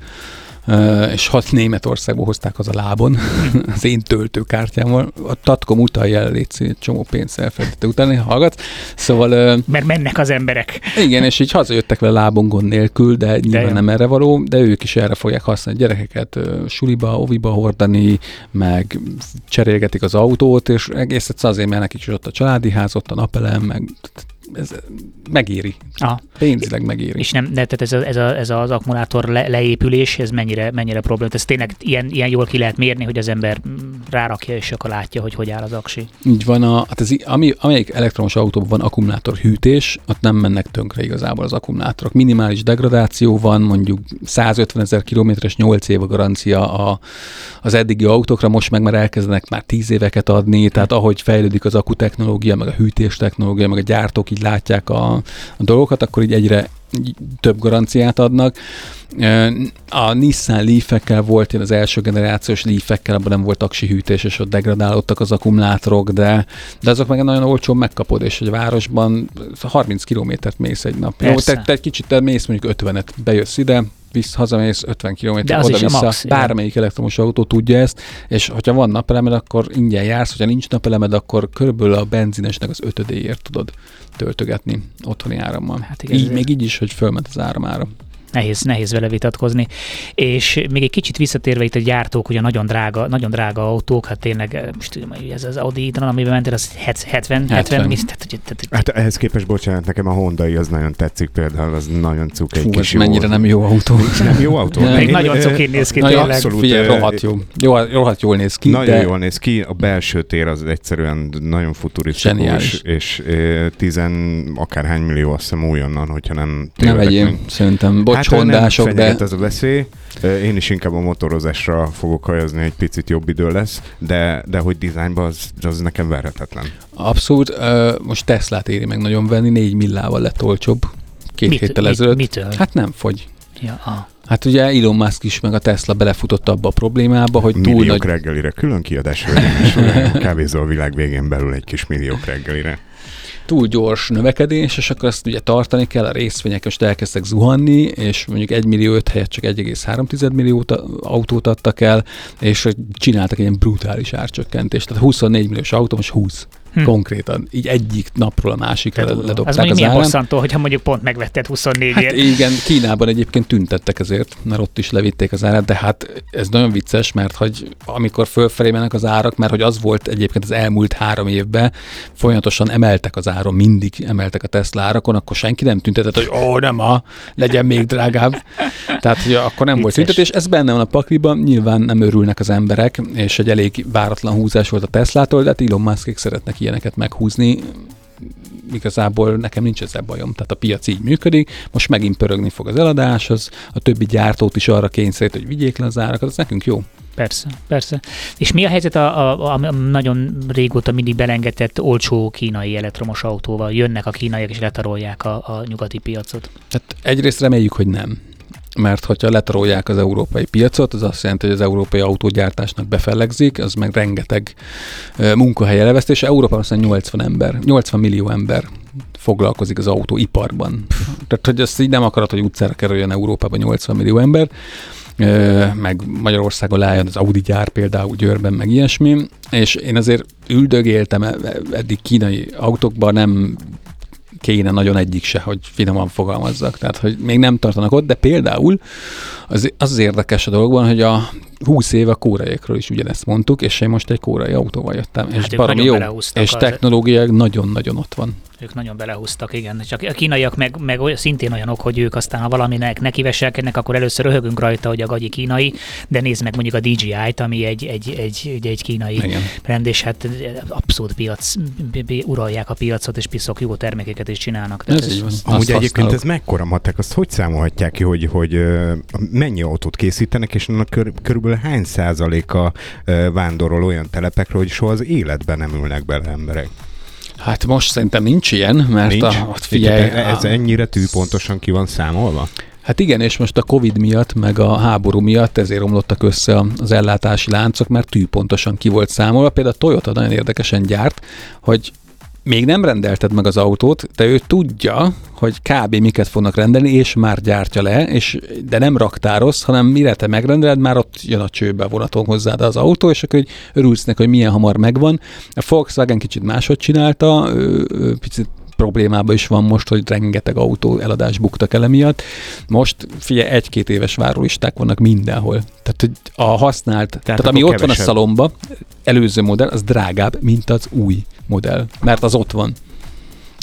és hat Németországból hozták az a lábon, az én töltőkártyámmal. A Tatkom utalja el, légy egy csomó pénzt elfelejtette utáni, hallgat. Szóval... Mert mennek az emberek. Igen, és így hazajöttek le lábon gond nélkül, de nyilván de nem erre való, de ők is erre fogják használni gyerekeket suliba, oviba hordani, meg cserélgetik az autót, és egész egyszerűen azért, mert nekik is ott a családi ház, ott a napelem, meg ez megéri. Aha. Pénzileg megéri. És nem, de, tehát ez, a, ez, a, ez az akkumulátor le, leépülés, ez mennyire, mennyire probléma? Ez tényleg ilyen, ilyen jól ki lehet mérni, hogy az ember rárakja, és akkor látja, hogy hogy áll az aksi. Így van, a, hát ez, ami, amelyik elektromos autóban van akkumulátorhűtés, ott nem mennek tönkre igazából az akkumulátorok. Minimális degradáció van, mondjuk 150 ezer kilométeres 8 év a garancia a, az eddigi autókra, most meg már elkezdenek már 10 éveket adni, tehát ahogy fejlődik az akkutechnológia, meg a hűtés technológia, meg a gyártók így látják a, a dolgokat, akkor így egyre több garanciát adnak. A Nissan Leaf-ekkel volt én az első generációs Leaf-ekkel, abban nem volt aksi hűtés, és ott degradálódtak az akkumulátorok, de, de azok meg nagyon olcsón megkapod, és egy városban 30 kilométert mész egy nap. Jó, te, te egy kicsit mész mondjuk 50-et, bejössz ide, visz, hazamész 50 km oda-vissza. Bármelyik igen. elektromos autó tudja ezt, és hogyha van napelemed, akkor ingyen jársz, hogyha nincs napelemed, akkor körülbelül a benzinesnek az ötödéért tudod töltögetni otthoni árammal. Hát igen, így, még így is, hogy fölment az áramára nehéz, nehéz vele vitatkozni. És még egy kicsit visszatérve itt a gyártók, ugye nagyon drága, nagyon drága autók, hát tényleg, eh, most tudom, hogy ez az Audi talán, amiben mentél, az 70, 70, 70 tehát, tehát, tehát, Hát ehhez képest, bocsánat, nekem a Hondai az nagyon tetszik például, az nagyon cuk egy Fú, kis jó. mennyire nem jó autó. nem jó autó. Nem, még nagyon cukin néz ki nagyon Abszolút. Figyelj, rohadt jó. jó. Rohadt jól néz ki. Nagyon de... jól néz ki. A belső tér az egyszerűen nagyon futurisztikus, és tizen akárhány millió azt hiszem újonnan, hogyha nem Ne vegyél, szerintem. Bocs, hát, hondások, de... ez a veszély. Én is inkább a motorozásra fogok hajazni, egy picit jobb idő lesz, de, de hogy dizájnban az, az nekem verhetetlen. Abszolút. Most Teslát éri meg nagyon venni, 4 millával lett olcsóbb két Mit, héttel ezelőtt. Mitől? Hát nem fogy. Ja, ah. Hát ugye Elon Musk is, meg a Tesla belefutott abba a problémába, hogy túl Milliók nagy... reggelire külön kiadás, hölgyeim és uraim. kávézó a világ végén belül egy kis milliók reggelire. Túl gyors növekedés, és akkor azt ugye tartani kell, a részvények most elkezdtek zuhanni, és mondjuk 1 millió 5 helyett csak 1,3 millió autót adtak el, és csináltak egy ilyen brutális árcsökkentést. Tehát 24 milliós autó, most 20. Hm. Konkrétan. Így egyik napról a másikra Tehát le- az ledobták mondjuk az milyen árán. bosszantó, hogyha mondjuk pont megvetted 24 Hát igen, Kínában egyébként tüntettek ezért, mert ott is levitték az árat, de hát ez nagyon vicces, mert hogy amikor fölfelé mennek az árak, mert hogy az volt egyébként az elmúlt három évben, folyamatosan emeltek az áron, mindig emeltek a Tesla árakon, akkor senki nem tüntetett, hogy ó, nem a, legyen még drágább. Tehát, hogy akkor nem volt Vicces. tüntetés, ez benne van a pakliban, nyilván nem örülnek az emberek, és egy elég váratlan húzás volt a Teslától, de hát Elon Muskék szeretnek ilyeneket meghúzni, igazából nekem nincs ezzel bajom. Tehát a piac így működik, most megint pörögni fog az eladás, az a többi gyártót is arra kényszerít, hogy vigyék le az árakat, az nekünk jó. Persze, persze. És mi a helyzet a, a, a, a nagyon régóta mindig belengetett olcsó kínai elektromos autóval? Jönnek a kínaiak és letarolják a, a nyugati piacot. Tehát egyrészt reméljük, hogy nem. Mert hogyha letarolják az európai piacot, az azt jelenti, hogy az európai autógyártásnak befellegzik, az meg rengeteg munkahely elvesztés. Európában aztán 80 ember, 80 millió ember foglalkozik az autóiparban. Tehát, hogy ezt így nem akarod, hogy utcára kerüljön Európában 80 millió ember, meg Magyarországon álljon az Audi gyár például Győrben, meg ilyesmi, és én azért üldögéltem e- e- eddig kínai autókban, nem kéne nagyon egyik se, hogy finoman fogalmazzak. Tehát, hogy még nem tartanak ott, de például az az, az érdekes a dologban, hogy a 20 éve a kóraiakról is ugyanezt mondtuk, és én most egy kórai autóval jöttem, és Hát baromi jó, és technológia nagyon-nagyon ott van. Ők nagyon belehúztak, igen. Csak a kínaiak meg, meg olyan- szintén olyanok, hogy ők aztán, ha valaminek nekiveselkednek, akkor először röhögünk rajta, hogy a gagyi kínai, de nézd meg mondjuk a DJI-t, ami egy, egy, egy, egy, egy kínai Igen. brand, és hát abszolút piac, uralják a piacot, és piszok jó termékeket is csinálnak. Tehát Ez így van. Amúgy egyébként használok. ez mekkora matek, azt hogy számolhatják ki, hogy, hogy mennyi autót készítenek, és annak kör, körülbelül hány százaléka vándorol olyan telepekre, hogy soha az életben nem ülnek bele emberek. Hát most szerintem nincs ilyen, mert Nincs? A, ott figyelj, Tehát ez a- ennyire tűpontosan ki van számolva? Hát igen, és most a Covid miatt, meg a háború miatt ezért romlottak össze az ellátási láncok, mert tűpontosan ki volt számolva. Például a Toyota nagyon érdekesen gyárt, hogy még nem rendelted meg az autót, de ő tudja, hogy kb. miket fognak rendelni, és már gyártja le, és, de nem raktároz, hanem mire te megrendeled, már ott jön a csőbe a vonaton hozzád az autó, és akkor hogy örülsz neki, hogy milyen hamar megvan. A Volkswagen kicsit máshogy csinálta, ő, ő picit problémában is van most, hogy rengeteg autó eladás buktak el emiatt. Most figyelj, egy-két éves várólisták vannak mindenhol. Tehát, hogy a használt, tehát, tehát ami ott van a kevesebb. szalomba, előző modell, az drágább, mint az új modell, mert az ott van.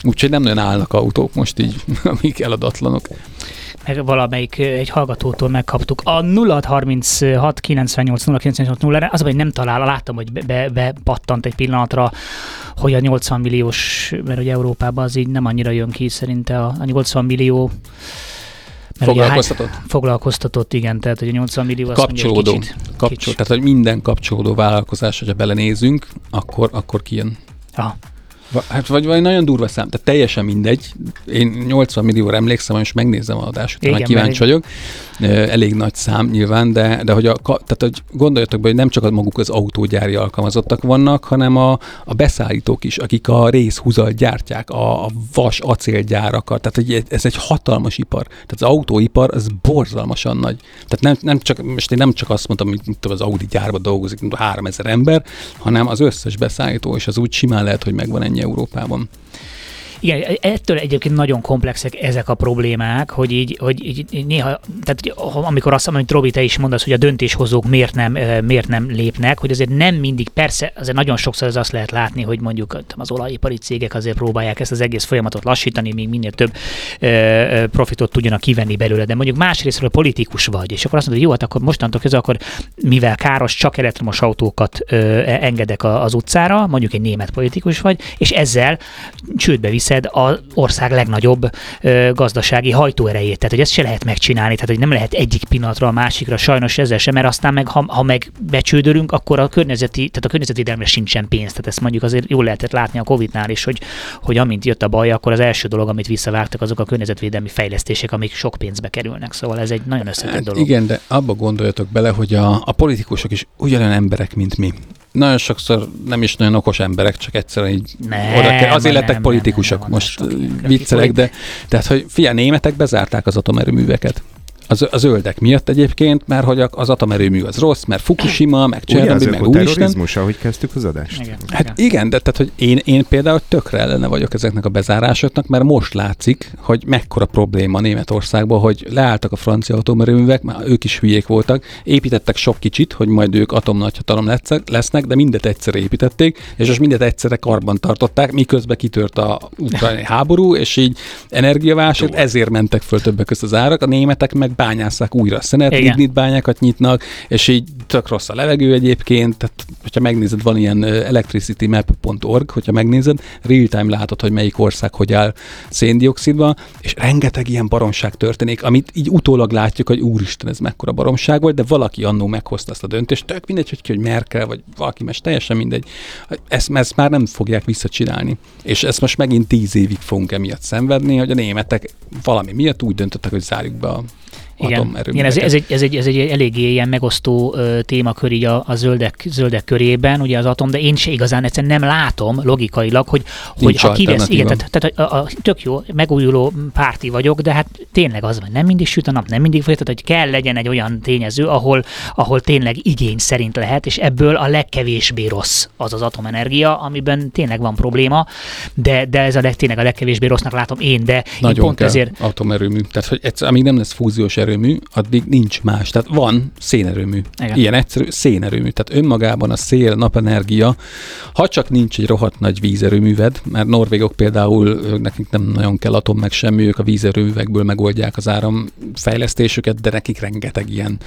Úgyhogy nem nagyon állnak autók most így, amik eladatlanok. meg valamelyik egy hallgatótól megkaptuk. A 0636 98 098 0 az, hogy nem talál, láttam, hogy be, be pattant egy pillanatra, hogy a 80 milliós, mert hogy Európában az így nem annyira jön ki, szerinte a, a 80 millió mert ugye hány- Foglalkoztatott? Foglalkoztatott, igen, tehát hogy a 80 millió azt Kapcsolódó. mondja, hogy kicsit, Kapcsol, kicsit. tehát, hogy minden kapcsolódó vállalkozás, hogyha belenézünk, akkor, akkor kijön. Ja. Hát vagy, vagy nagyon durva szám, tehát teljesen mindegy. Én 80 millióra emlékszem, és megnézem a adást, Igen, utána kíváncsi vagyok. Elég nagy szám nyilván, de, de hogy, a, tehát, hogy gondoljatok be, hogy nem csak maguk az autógyári alkalmazottak vannak, hanem a, a beszállítók is, akik a részhúzat gyártják, a, a vas acélgyárakat, tehát hogy ez egy hatalmas ipar. Tehát az autóipar az borzalmasan nagy. Tehát nem, nem csak, most én nem csak azt mondtam, hogy tudom, az Audi gyárban dolgozik, mint 3000 ember, hanem az összes beszállító, és az úgy simán lehet, hogy megvan ennyi Európában. Igen, ettől egyébként nagyon komplexek ezek a problémák, hogy így, hogy így néha, tehát amikor azt hogy Robi, te is mondasz, hogy a döntéshozók miért nem, eh, miért nem lépnek, hogy azért nem mindig, persze, azért nagyon sokszor az azt lehet látni, hogy mondjuk az olajipari cégek azért próbálják ezt az egész folyamatot lassítani, még minél több ö, ö, profitot tudjanak kivenni belőle, de mondjuk másrésztről politikus vagy, és akkor azt mondod, hogy jó, hát akkor mostantól kezdve akkor mivel káros, csak elektromos autókat ö, engedek az utcára, mondjuk egy német politikus vagy, és ezzel csődbe viszed elveszed az ország legnagyobb ö, gazdasági hajtóerejét. Tehát, hogy ezt se lehet megcsinálni, tehát, hogy nem lehet egyik pillanatra a másikra, sajnos ezzel sem, mert aztán meg, ha, ha meg becsődölünk, akkor a környezeti, tehát a környezetvédelemre sincsen pénz. Tehát ezt mondjuk azért jól lehetett látni a Covid-nál is, hogy, hogy amint jött a baj, akkor az első dolog, amit visszavágtak, azok a környezetvédelmi fejlesztések, amik sok pénzbe kerülnek. Szóval ez egy nagyon összetett Hát dolog. igen, de abba gondoljatok bele, hogy a, a politikusok is ugyanolyan emberek, mint mi. Nagyon sokszor nem is nagyon okos emberek, csak egyszerűen így Nem, oda kell. Lettek nem, politikusok, nem, nem, most nem, nem, viccelek, de tehát, hogy figyelj, németek bezárták az atomerőműveket. Az, a zöldek miatt egyébként, mert hogy az atomerőmű az rossz, mert Fukushima, meg Csernobyl, az meg úristen. ökoterrorizmus, ahogy kezdtük az adást? Igen, Hát igen. igen, de tehát, hogy én, én például tökre ellene vagyok ezeknek a bezárásoknak, mert most látszik, hogy mekkora probléma Németországban, hogy leálltak a francia atomerőművek, már ők is hülyék voltak, építettek sok kicsit, hogy majd ők atomnagyhatalom lesznek- lesznek, de mindet egyszerre építették, és most mindet egyszerre karban tartották, miközben kitört a ukrajnai háború, és így energiaválság, ezért mentek föl többek között az árak, a németek meg bányásszák újra szenet, Igen. lignit bányákat nyitnak, és így tök rossz a levegő egyébként, tehát hogyha megnézed, van ilyen electricitymap.org, hogyha megnézed, real-time látod, hogy melyik ország hogy áll széndiokszidba, és rengeteg ilyen baromság történik, amit így utólag látjuk, hogy úristen, ez mekkora baromság volt, de valaki annó meghozta ezt a döntést, tök mindegy, hogy ki, hogy Merkel, vagy valaki, mert teljesen mindegy. Ezt, ezt már nem fogják visszacsinálni. És ezt most megint tíz évig fogunk emiatt szenvedni, hogy a németek valami miatt úgy döntöttek, hogy zárjuk be a Igen, igen ez, ez, egy, ez, egy, ez egy eléggé ilyen megosztó ö, témakör így a, a zöldek, zöldek körében, ugye az atom, de én se igazán egyszerűen nem látom logikailag, hogy, hogy ha kivesz, igen, tehát, tehát a, a, tök jó, megújuló párti vagyok, de hát tényleg az van, nem mindig süt a nap, nem mindig folytat, hogy kell legyen egy olyan tényező, ahol, ahol tényleg igény szerint lehet, és ebből a legkevésbé rossz az az atomenergia, amiben tényleg van probléma, de, de ez a leg, tényleg a legkevésbé rossznak látom én, de én Nagyon pont kell ezért atomerőmű. Tehát, hogy egyszer, amíg nem lesz fúziós erőmű, addig nincs más. Tehát van szénerőmű. Igen. Ilyen egyszerű szénerőmű. Tehát önmagában a szél, napenergia, ha csak nincs egy rohadt nagy vízerőműved, mert norvégok például, nekik nem nagyon kell atom meg semmi, ők a vízerőművekből megoldják az áramfejlesztésüket, de nekik rengeteg ilyen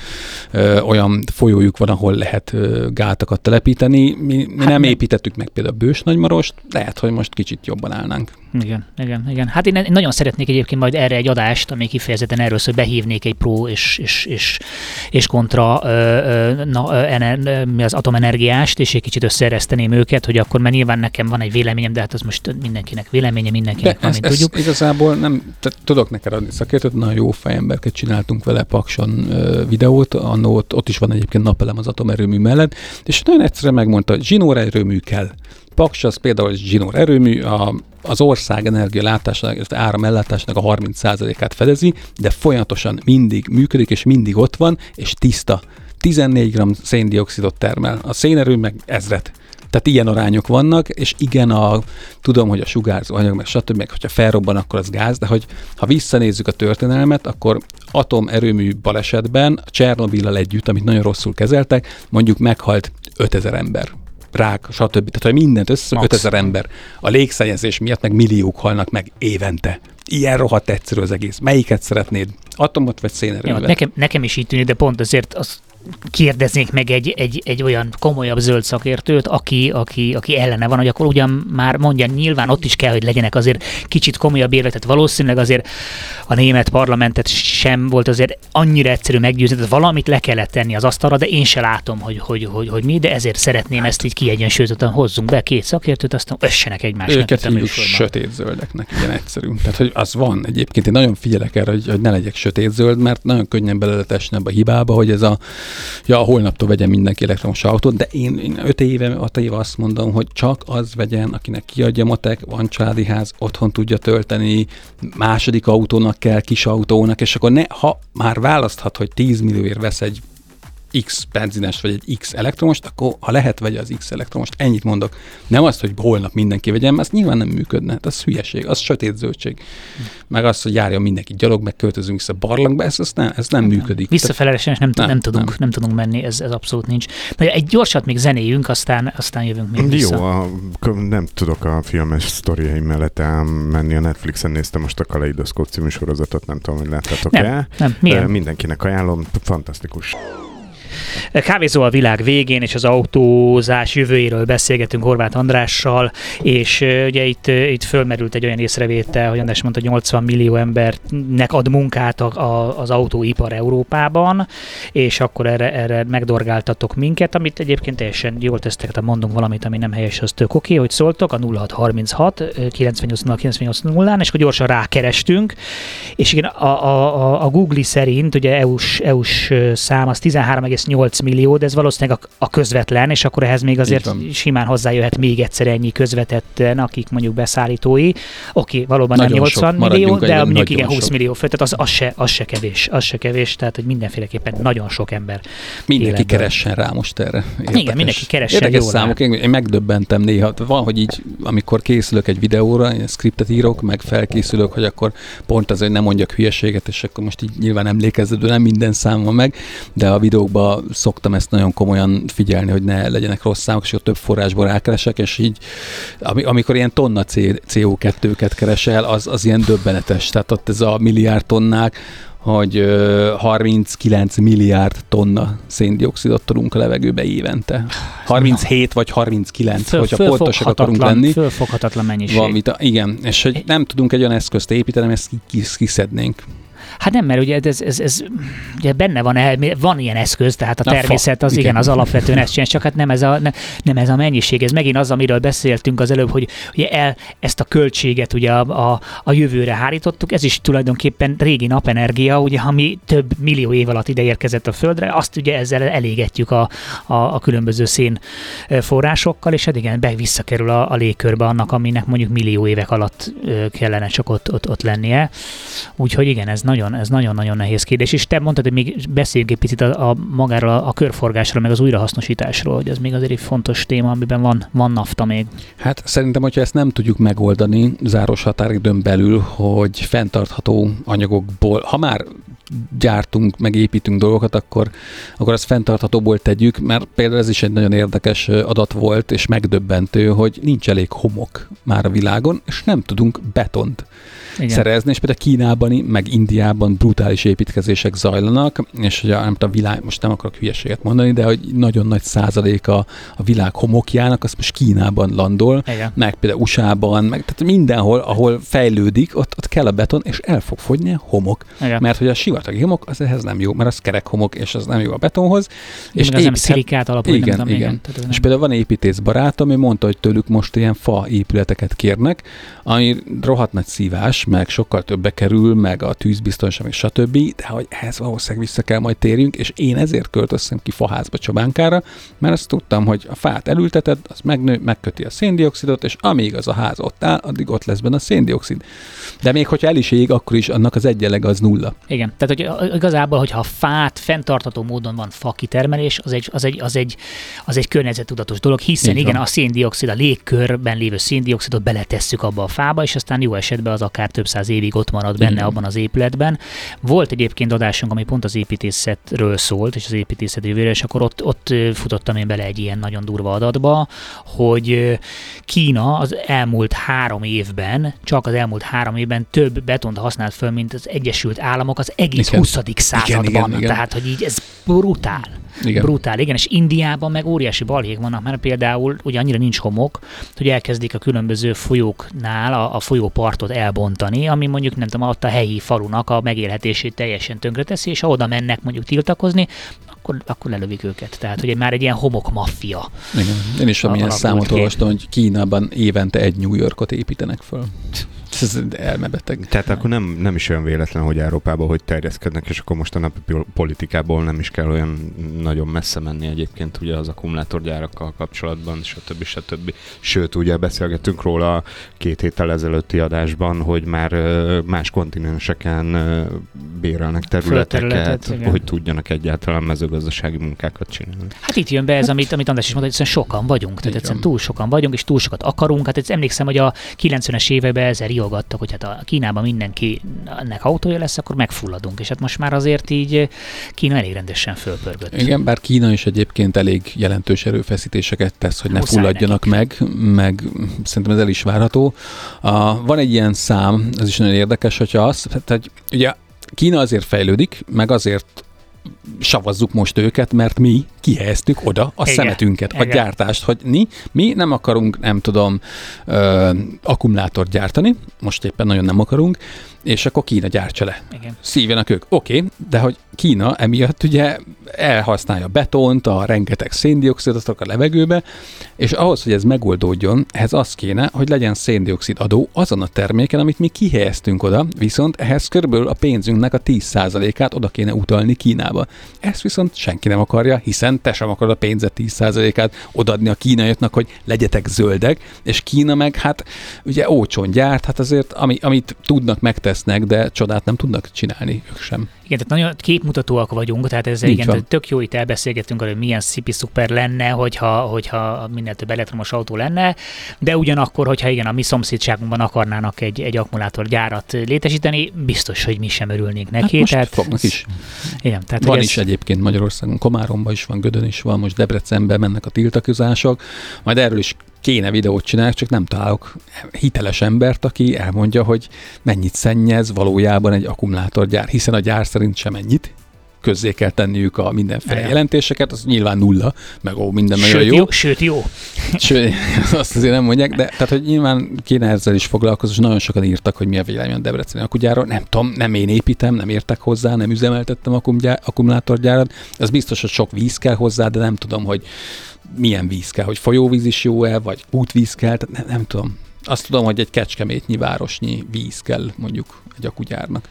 ö, olyan folyójuk van, ahol lehet ö, gátakat telepíteni. Mi, mi Hát nem nem. építettük meg például Bős Nagymarost, lehet, hogy most kicsit jobban állnánk. Igen, igen, igen. Hát én, én nagyon szeretnék egyébként majd erre egy adást, ami kifejezetten erről szól, behívnék egy pro és, és, és, és kontra na, ener, mi az atomenergiást, és egy kicsit összeereszteném őket, hogy akkor, mert nyilván nekem van egy véleményem, de hát az most mindenkinek véleménye, mindenkinek van, mint tudjuk. ezt igazából nem, tehát tudok neked adni szakértőt, nagyon jó fejemberket csináltunk vele Pakson videót, annó ott, ott is van egyébként napelem az atomerőmű mellett, és nagyon egyszerűen megmondta, hogy zsinór erőmű kell. Paks az például egy zsinór erőmű, a, az ország energialátásának, illetve áramellátásának a 30%-át fedezi, de folyamatosan mindig működik, és mindig ott van, és tiszta. 14 g széndiokszidot termel. A szénerő meg ezret. Tehát ilyen arányok vannak, és igen, a, tudom, hogy a sugárzó anyag, meg stb., meg hogyha felrobban, akkor az gáz, de hogy ha visszanézzük a történelmet, akkor atomerőmű balesetben, Csernobillal együtt, amit nagyon rosszul kezeltek, mondjuk meghalt 5000 ember rák, stb. Tehát, hogy mindent össze, Max. 5000 ember. A légszennyezés miatt meg milliók halnak meg évente. Ilyen rohadt egyszerű az egész. Melyiket szeretnéd? Atomot vagy Ja, szénerőművet? nekem, nekem is így tűnik, de pont azért az kérdeznék meg egy, egy, egy olyan komolyabb zöld szakértőt, aki, aki, aki ellene van, hogy akkor ugyan már mondja, nyilván ott is kell, hogy legyenek azért kicsit komolyabb érvek, tehát valószínűleg azért a német parlamentet sem volt azért annyira egyszerű meggyőzni, tehát valamit le kellett tenni az asztalra, de én se látom, hogy, hogy, hogy, hogy mi, de ezért szeretném ezt így kiegyensúlyozottan hozzunk be két szakértőt, aztán össenek egymásnak. Őket hívjuk műsorban. sötét zöldeknek, ilyen egyszerű. Tehát, hogy az van egyébként. Én nagyon figyelek erre, hogy, hogy ne legyek sötét zöld, mert nagyon könnyen bele lehet esni ebbe a hibába, hogy ez a, ja, holnaptól vegyen mindenki elektromos autót, de én, én öt éve, hat éve azt mondom, hogy csak az vegyen, akinek kiadja matek, van családi ház, otthon tudja tölteni, második autónak kell, kis autónak, és akkor ne, ha már választhat, hogy 10 millióért vesz egy X benzines vagy egy X elektromost, akkor ha lehet vegye az X elektromost, ennyit mondok. Nem azt, hogy holnap mindenki vegyen, mert az nyilván nem működne. Hát az hülyeség, az sötét zöldség. Meg az, hogy járjon mindenki gyalog, meg költözünk vissza barlangba, ez, ez, nem, ez nem működik. Visszafelelesen nem, nem, Nem, tudunk, nem. nem. tudunk menni, ez, ez abszolút nincs. Na, egy gyorsat még zenéjünk, aztán, aztán jövünk még vissza. Jó, a, nem tudok a filmes sztoriaim mellett elmenni. A Netflixen néztem most a Kaleidoszkóp című sorozatot, nem tudom, hogy láttátok-e. Nem, nem, milyen? Ö, Mindenkinek ajánlom, fantasztikus. Kávézó a világ végén, és az autózás jövőjéről beszélgetünk Horváth Andrással, és ugye itt, itt fölmerült egy olyan észrevétel, hogy András mondta, hogy 80 millió embernek ad munkát a, a, az autóipar Európában, és akkor erre, erre megdorgáltatok minket, amit egyébként teljesen jól tesztek, tehát mondunk valamit, ami nem helyes, az tök oké, hogy szóltok, a 0636 98 98 0 és akkor gyorsan rákerestünk, és igen, a, a, a Google szerint, ugye EU-s, EU-s szám az 13,8 millió, de ez valószínűleg a, a közvetlen, és akkor ehhez még azért simán hozzájöhet még egyszer ennyi közvetetten, akik mondjuk beszállítói. Oké, valóban nagyon nem 80 sok, millió, de mondjuk igen 20 sok. millió fő, tehát az, az, se, az se kevés, az se kevés, tehát hogy mindenféleképpen nagyon sok ember. Mindenki életből. keressen rá most erre. Érdekes. Igen, mindenki keressen Érdekes számok, én, én megdöbbentem néha, van, hogy így, amikor készülök egy videóra, én skriptet írok, meg felkészülök, hogy akkor pont az, hogy nem mondjak hülyeséget, és akkor most így nyilván emlékeződő, nem minden szám van meg, de a videókban szoktam ezt nagyon komolyan figyelni, hogy ne legyenek rossz számok, és több forrásból rákeresek, és így amikor ilyen tonna CO2-ket keresel, az, az ilyen döbbenetes. Tehát ott ez a milliárd tonnák, hogy 39 milliárd tonna széndiokszidot tudunk a levegőbe évente. 37 vagy 39, föl, hogyha pontosak akarunk lenni. Fölfoghatatlan mennyiség. Vita, igen, és hogy nem tudunk egy olyan eszközt építeni, ezt kiszednénk. Hát nem, mert ugye ez, ez, ez ugye benne van, el, van ilyen eszköz, tehát a természet az igen, igen az alapvetően ezt csinál, csak hát nem ez, a, ne, nem ez a mennyiség. Ez megint az, amiről beszéltünk az előbb, hogy ugye el, ezt a költséget ugye a, a, a jövőre hárítottuk, ez is tulajdonképpen régi napenergia, ugye, ami több millió év alatt ide érkezett a Földre, azt ugye ezzel elégetjük a, a, a különböző szén forrásokkal, és hát igen, be visszakerül a, a légkörbe annak, aminek mondjuk millió évek alatt kellene csak ott, ott, ott lennie. Úgyhogy igen, ez nagyon nagyon, ez nagyon-nagyon nehéz kérdés. És te mondtad, hogy még beszéljünk egy picit a, a magáról, a körforgásról, meg az újrahasznosításról, hogy ez még azért egy fontos téma, amiben van, van nafta még. Hát szerintem, hogyha ezt nem tudjuk megoldani záros határidőn belül, hogy fenntartható anyagokból, ha már gyártunk, meg építünk dolgokat, akkor, akkor azt fenntarthatóból tegyük, mert például ez is egy nagyon érdekes adat volt, és megdöbbentő, hogy nincs elég homok már a világon, és nem tudunk betont igen. szerezni, és például Kínában, meg Indiában brutális építkezések zajlanak, és a, nem a világ, most nem akarok hülyeséget mondani, de hogy nagyon nagy százaléka a világ homokjának, az most Kínában landol, Igen. meg például USA-ban, meg tehát mindenhol, ahol fejlődik, ott, ott kell a beton, és el fog fogyni a homok. Igen. Mert hogy a sivatagi homok, az ehhez nem jó, mert az kerek homok, és az nem jó a betonhoz. És az nem szilikát alapú, igen, nem igen. igen. Tehát és például van építész barátom, ami mondta, hogy tőlük most ilyen fa épületeket kérnek, ami rohadt nagy szívás, meg sokkal többe kerül, meg a tűzbiztonság, meg stb., de hogy ehhez valószínűleg vissza kell majd térjünk, és én ezért költöztem ki faházba Csobánkára, mert azt tudtam, hogy a fát elülteted, az megnő, megköti a széndiokszidot, és amíg az a ház ott áll, addig ott lesz benne a széndiokszid. De még hogyha el is ég, akkor is annak az egyenleg az nulla. Igen, tehát hogy igazából, hogyha a fát fenntartató módon van fa kitermelés, az egy, az egy, az egy, az egy környezettudatos dolog, hiszen Így igen, van. a széndiokszid, a légkörben lévő széndiokszidot beletesszük abba a fába, és aztán jó esetben az akár több száz évig ott marad benne abban az épületben. Volt egyébként adásunk, ami pont az építészetről szólt, és az építészet jövőre, és akkor ott, ott futottam én bele egy ilyen nagyon durva adatba, hogy Kína az elmúlt három évben, csak az elmúlt három évben több betont használt föl, mint az Egyesült Államok az egész igen. 20. században. Igen, igen, igen. Tehát, hogy így ez brutál. Igen. Brutál, igen, és Indiában meg óriási balhék vannak, mert például ugye annyira nincs homok, hogy elkezdik a különböző folyóknál a, a folyópartot elbontani, ami mondjuk nem tudom, ott a helyi falunak a megélhetését teljesen tönkreteszi, és ha oda mennek mondjuk tiltakozni, akkor, akkor lelövik őket. Tehát, hogy már egy ilyen homok maffia. Igen. Én is valamilyen számot olvastam, hogy Kínában évente egy New Yorkot építenek föl. Ez elmebeteg. Tehát akkor nem, nem is olyan véletlen, hogy Európában hogy terjeszkednek, és akkor most a napi politikából nem is kell olyan nagyon messze menni egyébként ugye az akkumulátorgyárakkal kapcsolatban, stb. stb. Sőt, ugye beszélgettünk róla két héttel ezelőtti adásban, hogy már más kontinenseken bérelnek területeket, hogy tudjanak egyáltalán mezőgazdasági munkákat csinálni. Hát itt jön be ez, amit, amit András is mondta, hogy sokan vagyunk, tehát egyszerűen túl sokan vagyunk, és túl sokat akarunk. Hát ez emlékszem, hogy a 90-es években ezer riogattak, hogy hát a Kínában mindenki ennek autója lesz, akkor megfulladunk. És hát most már azért így Kína elég rendesen fölpörgött. Igen, bár Kína is egyébként elég jelentős erőfeszítéseket tesz, hogy ne Muszáj fulladjanak nekik. meg, meg szerintem ez el is várható. A, van egy ilyen szám, ez is nagyon érdekes, hogyha az, tehát, hogy ugye Kína azért fejlődik, meg azért savazzuk most őket, mert mi kihelyeztük oda a Igen. szemetünket, a Igen. gyártást, hogy mi, mi nem akarunk, nem tudom, ö, akkumulátort gyártani, most éppen nagyon nem akarunk, és akkor Kína gyártsa le. Igen. Szívjanak ők. Oké, okay, de hogy Kína emiatt ugye elhasználja betont, a rengeteg széndiokszidot a levegőbe, és ahhoz, hogy ez megoldódjon, ehhez az kéne, hogy legyen széndiokszid adó azon a terméken, amit mi kihelyeztünk oda, viszont ehhez körülbelül a pénzünknek a 10%-át oda kéne utalni Kínába. Ezt viszont senki nem akarja, hiszen te sem akarod a pénzet 10%-át odaadni a kínaiaknak, hogy legyetek zöldek, és Kína meg hát ugye ócson gyárt, hát azért ami, amit tudnak, megtesznek, de csodát nem tudnak csinálni ők sem. Igen, tehát nagyon képmutatóak vagyunk, tehát ez Így igen, tehát tök jó itt elbeszélgetünk arról, hogy milyen szipi szuper lenne, hogyha, hogyha minél több elektromos autó lenne, de ugyanakkor, hogyha igen, a mi szomszédságunkban akarnának egy, egy akkumulátorgyárat létesíteni, biztos, hogy mi sem örülnénk Hát neki. most tehát, fognak is. Igen, tehát Van hogy is egyébként Magyarországon, Komáromban is van, Gödön is van, most Debrecenben mennek a tiltakozások, majd erről is kéne videót csinálni, csak nem találok hiteles embert, aki elmondja, hogy mennyit szennyez valójában egy akkumulátorgyár, hiszen a gyár szerint sem ennyit, közzé kell tenniük a mindenféle Igen. jelentéseket, az nyilván nulla, meg ó, minden nagyon sőt, jó. jó. Sőt, jó. Sőt, azt azért nem mondják, de tehát, hogy nyilván kéne ezzel is foglalkozni, és nagyon sokan írtak, hogy mi a vélemény a Debreceni akugyáról. Nem tudom, nem én építem, nem értek hozzá, nem üzemeltettem akkumgyá- akkumulátorgyárat. Az biztos, hogy sok víz kell hozzá, de nem tudom, hogy milyen víz kell, hogy folyóvíz is jó-e, vagy útvíz kell, tehát nem, nem tudom. Azt tudom, hogy egy kecskemétnyi városnyi víz kell mondjuk egy akugyárnak.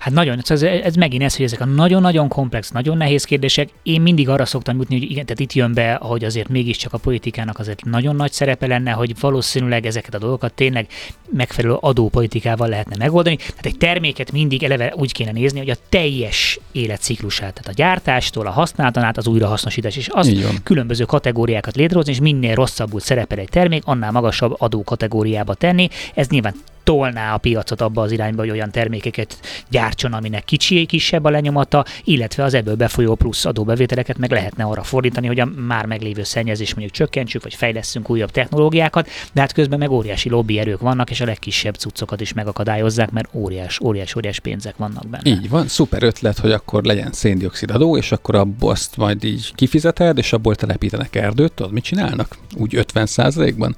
Hát nagyon, ez, ez megint ez, hogy ezek a nagyon-nagyon komplex, nagyon nehéz kérdések. Én mindig arra szoktam jutni, hogy igen, tehát itt jön be, hogy azért mégiscsak a politikának azért nagyon nagy szerepe lenne, hogy valószínűleg ezeket a dolgokat tényleg megfelelő adópolitikával lehetne megoldani. Tehát egy terméket mindig eleve úgy kéne nézni, hogy a teljes életciklusát, tehát a gyártástól, a használaton át az újrahasznosítás, és van. különböző kategóriákat létrehozni, és minél rosszabbul szerepel egy termék, annál magasabb adó kategóriába tenni. Ez nyilván tolná a piacot abba az irányba, hogy olyan termékeket gyártson, aminek kicsi, kisebb a lenyomata, illetve az ebből befolyó plusz adóbevételeket meg lehetne arra fordítani, hogy a már meglévő szennyezés mondjuk csökkentsük, vagy fejleszünk újabb technológiákat, de hát közben meg óriási lobbyerők vannak, és a legkisebb cuccokat is megakadályozzák, mert óriás, óriás, óriás pénzek vannak benne. Így van, szuper ötlet, hogy akkor legyen széndiokszid adó, és akkor abból azt majd így kifizeted, és abból telepítenek erdőt, tudod, mit csinálnak? Úgy 50% ban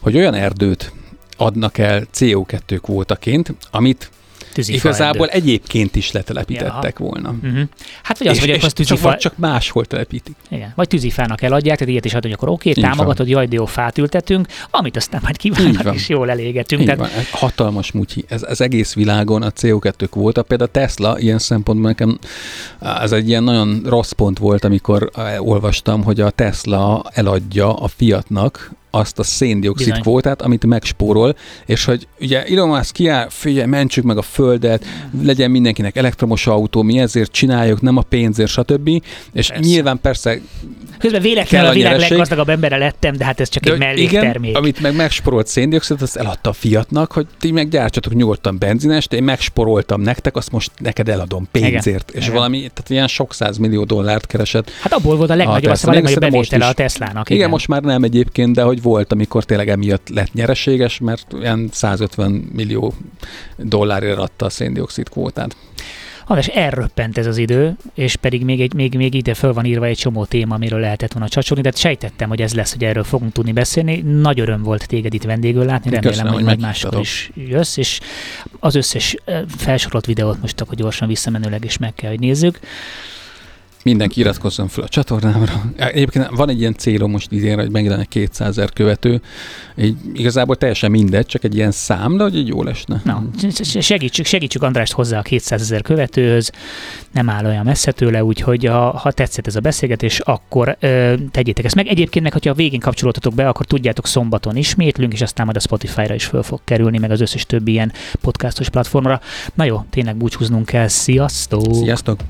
hogy olyan erdőt adnak el CO2 kvótaként, amit Tűzifa igazából erdő. egyébként is letelepítettek volna. Uh-huh. Hát vagy az, és, és akkor az csak, tűzifa, vagy csak máshol telepítik. Igen. Vagy tűzifának eladják, tehát ilyet is hogy akkor oké, Így van. támogatod, jaj, de jó, fát ültetünk, amit aztán majd kívánnak, van. és jól elégetünk. Így Tehát, van, ez hatalmas mutyi. Ez az egész világon a CO2 kvóta. Például a Tesla ilyen szempontból nekem ez egy ilyen nagyon rossz pont volt, amikor olvastam, hogy a Tesla eladja a Fiatnak azt a széndiokszid Bizony. kvótát, amit megspórol, és hogy ugye Elon Musk kiáll, figyelj, mentsük meg a földet, legyen mindenkinek elektromos autó, mi ezért csináljuk, nem a pénzért, stb. És Persze. nyilván persze közben véletlenül a a világ leggazdagabb embere lettem, de hát ez csak De egy melléktermék. Igen, amit meg megsporolt széndiokszidot, azt eladta a Fiatnak, hogy ti meg gyártsatok nyugodtan benzinest, én megsporoltam nektek, azt most neked eladom pénzért. Igen. És Igen. valami, tehát ilyen sok millió dollárt keresett. Hát abból volt a legnagyobb, a Tesla. legnagyobb bevétele a. Teslának. Igen, igen, most már nem egyébként, de hogy volt, amikor tényleg emiatt lett nyereséges, mert ilyen 150 millió dollárért adta a széndiokszid kvótát. András, elröppent ez az idő, és pedig még, egy, még, még ide föl van írva egy csomó téma, amiről lehetett volna csacsolni, de sejtettem, hogy ez lesz, hogy erről fogunk tudni beszélni. Nagy öröm volt téged itt vendégül látni, remélem, Köszönöm, hogy hogy majd máskor is jössz, és az összes eh, felsorolt videót most akkor gyorsan visszamenőleg is meg kell, hogy nézzük. Mindenki iratkozzon fel a csatornámra. Egyébként van egy ilyen célom most idénre, hogy megjelennek 200 ezer követő. Így igazából teljesen mindegy, csak egy ilyen szám, de hogy így jól esne. Na, segítsük, segítsük Andrást hozzá a 200 ezer követőhöz, nem áll olyan messze tőle, úgyhogy ha, ha tetszett ez a beszélgetés, akkor ö, tegyétek ezt meg. Egyébként meg, hogyha a végén kapcsolódtatok be, akkor tudjátok szombaton ismétlünk, és aztán majd a Spotify-ra is föl fog kerülni, meg az összes többi ilyen podcastos platformra. Na jó, tényleg búcsúznunk kell. Sziasztok! Sziasztok!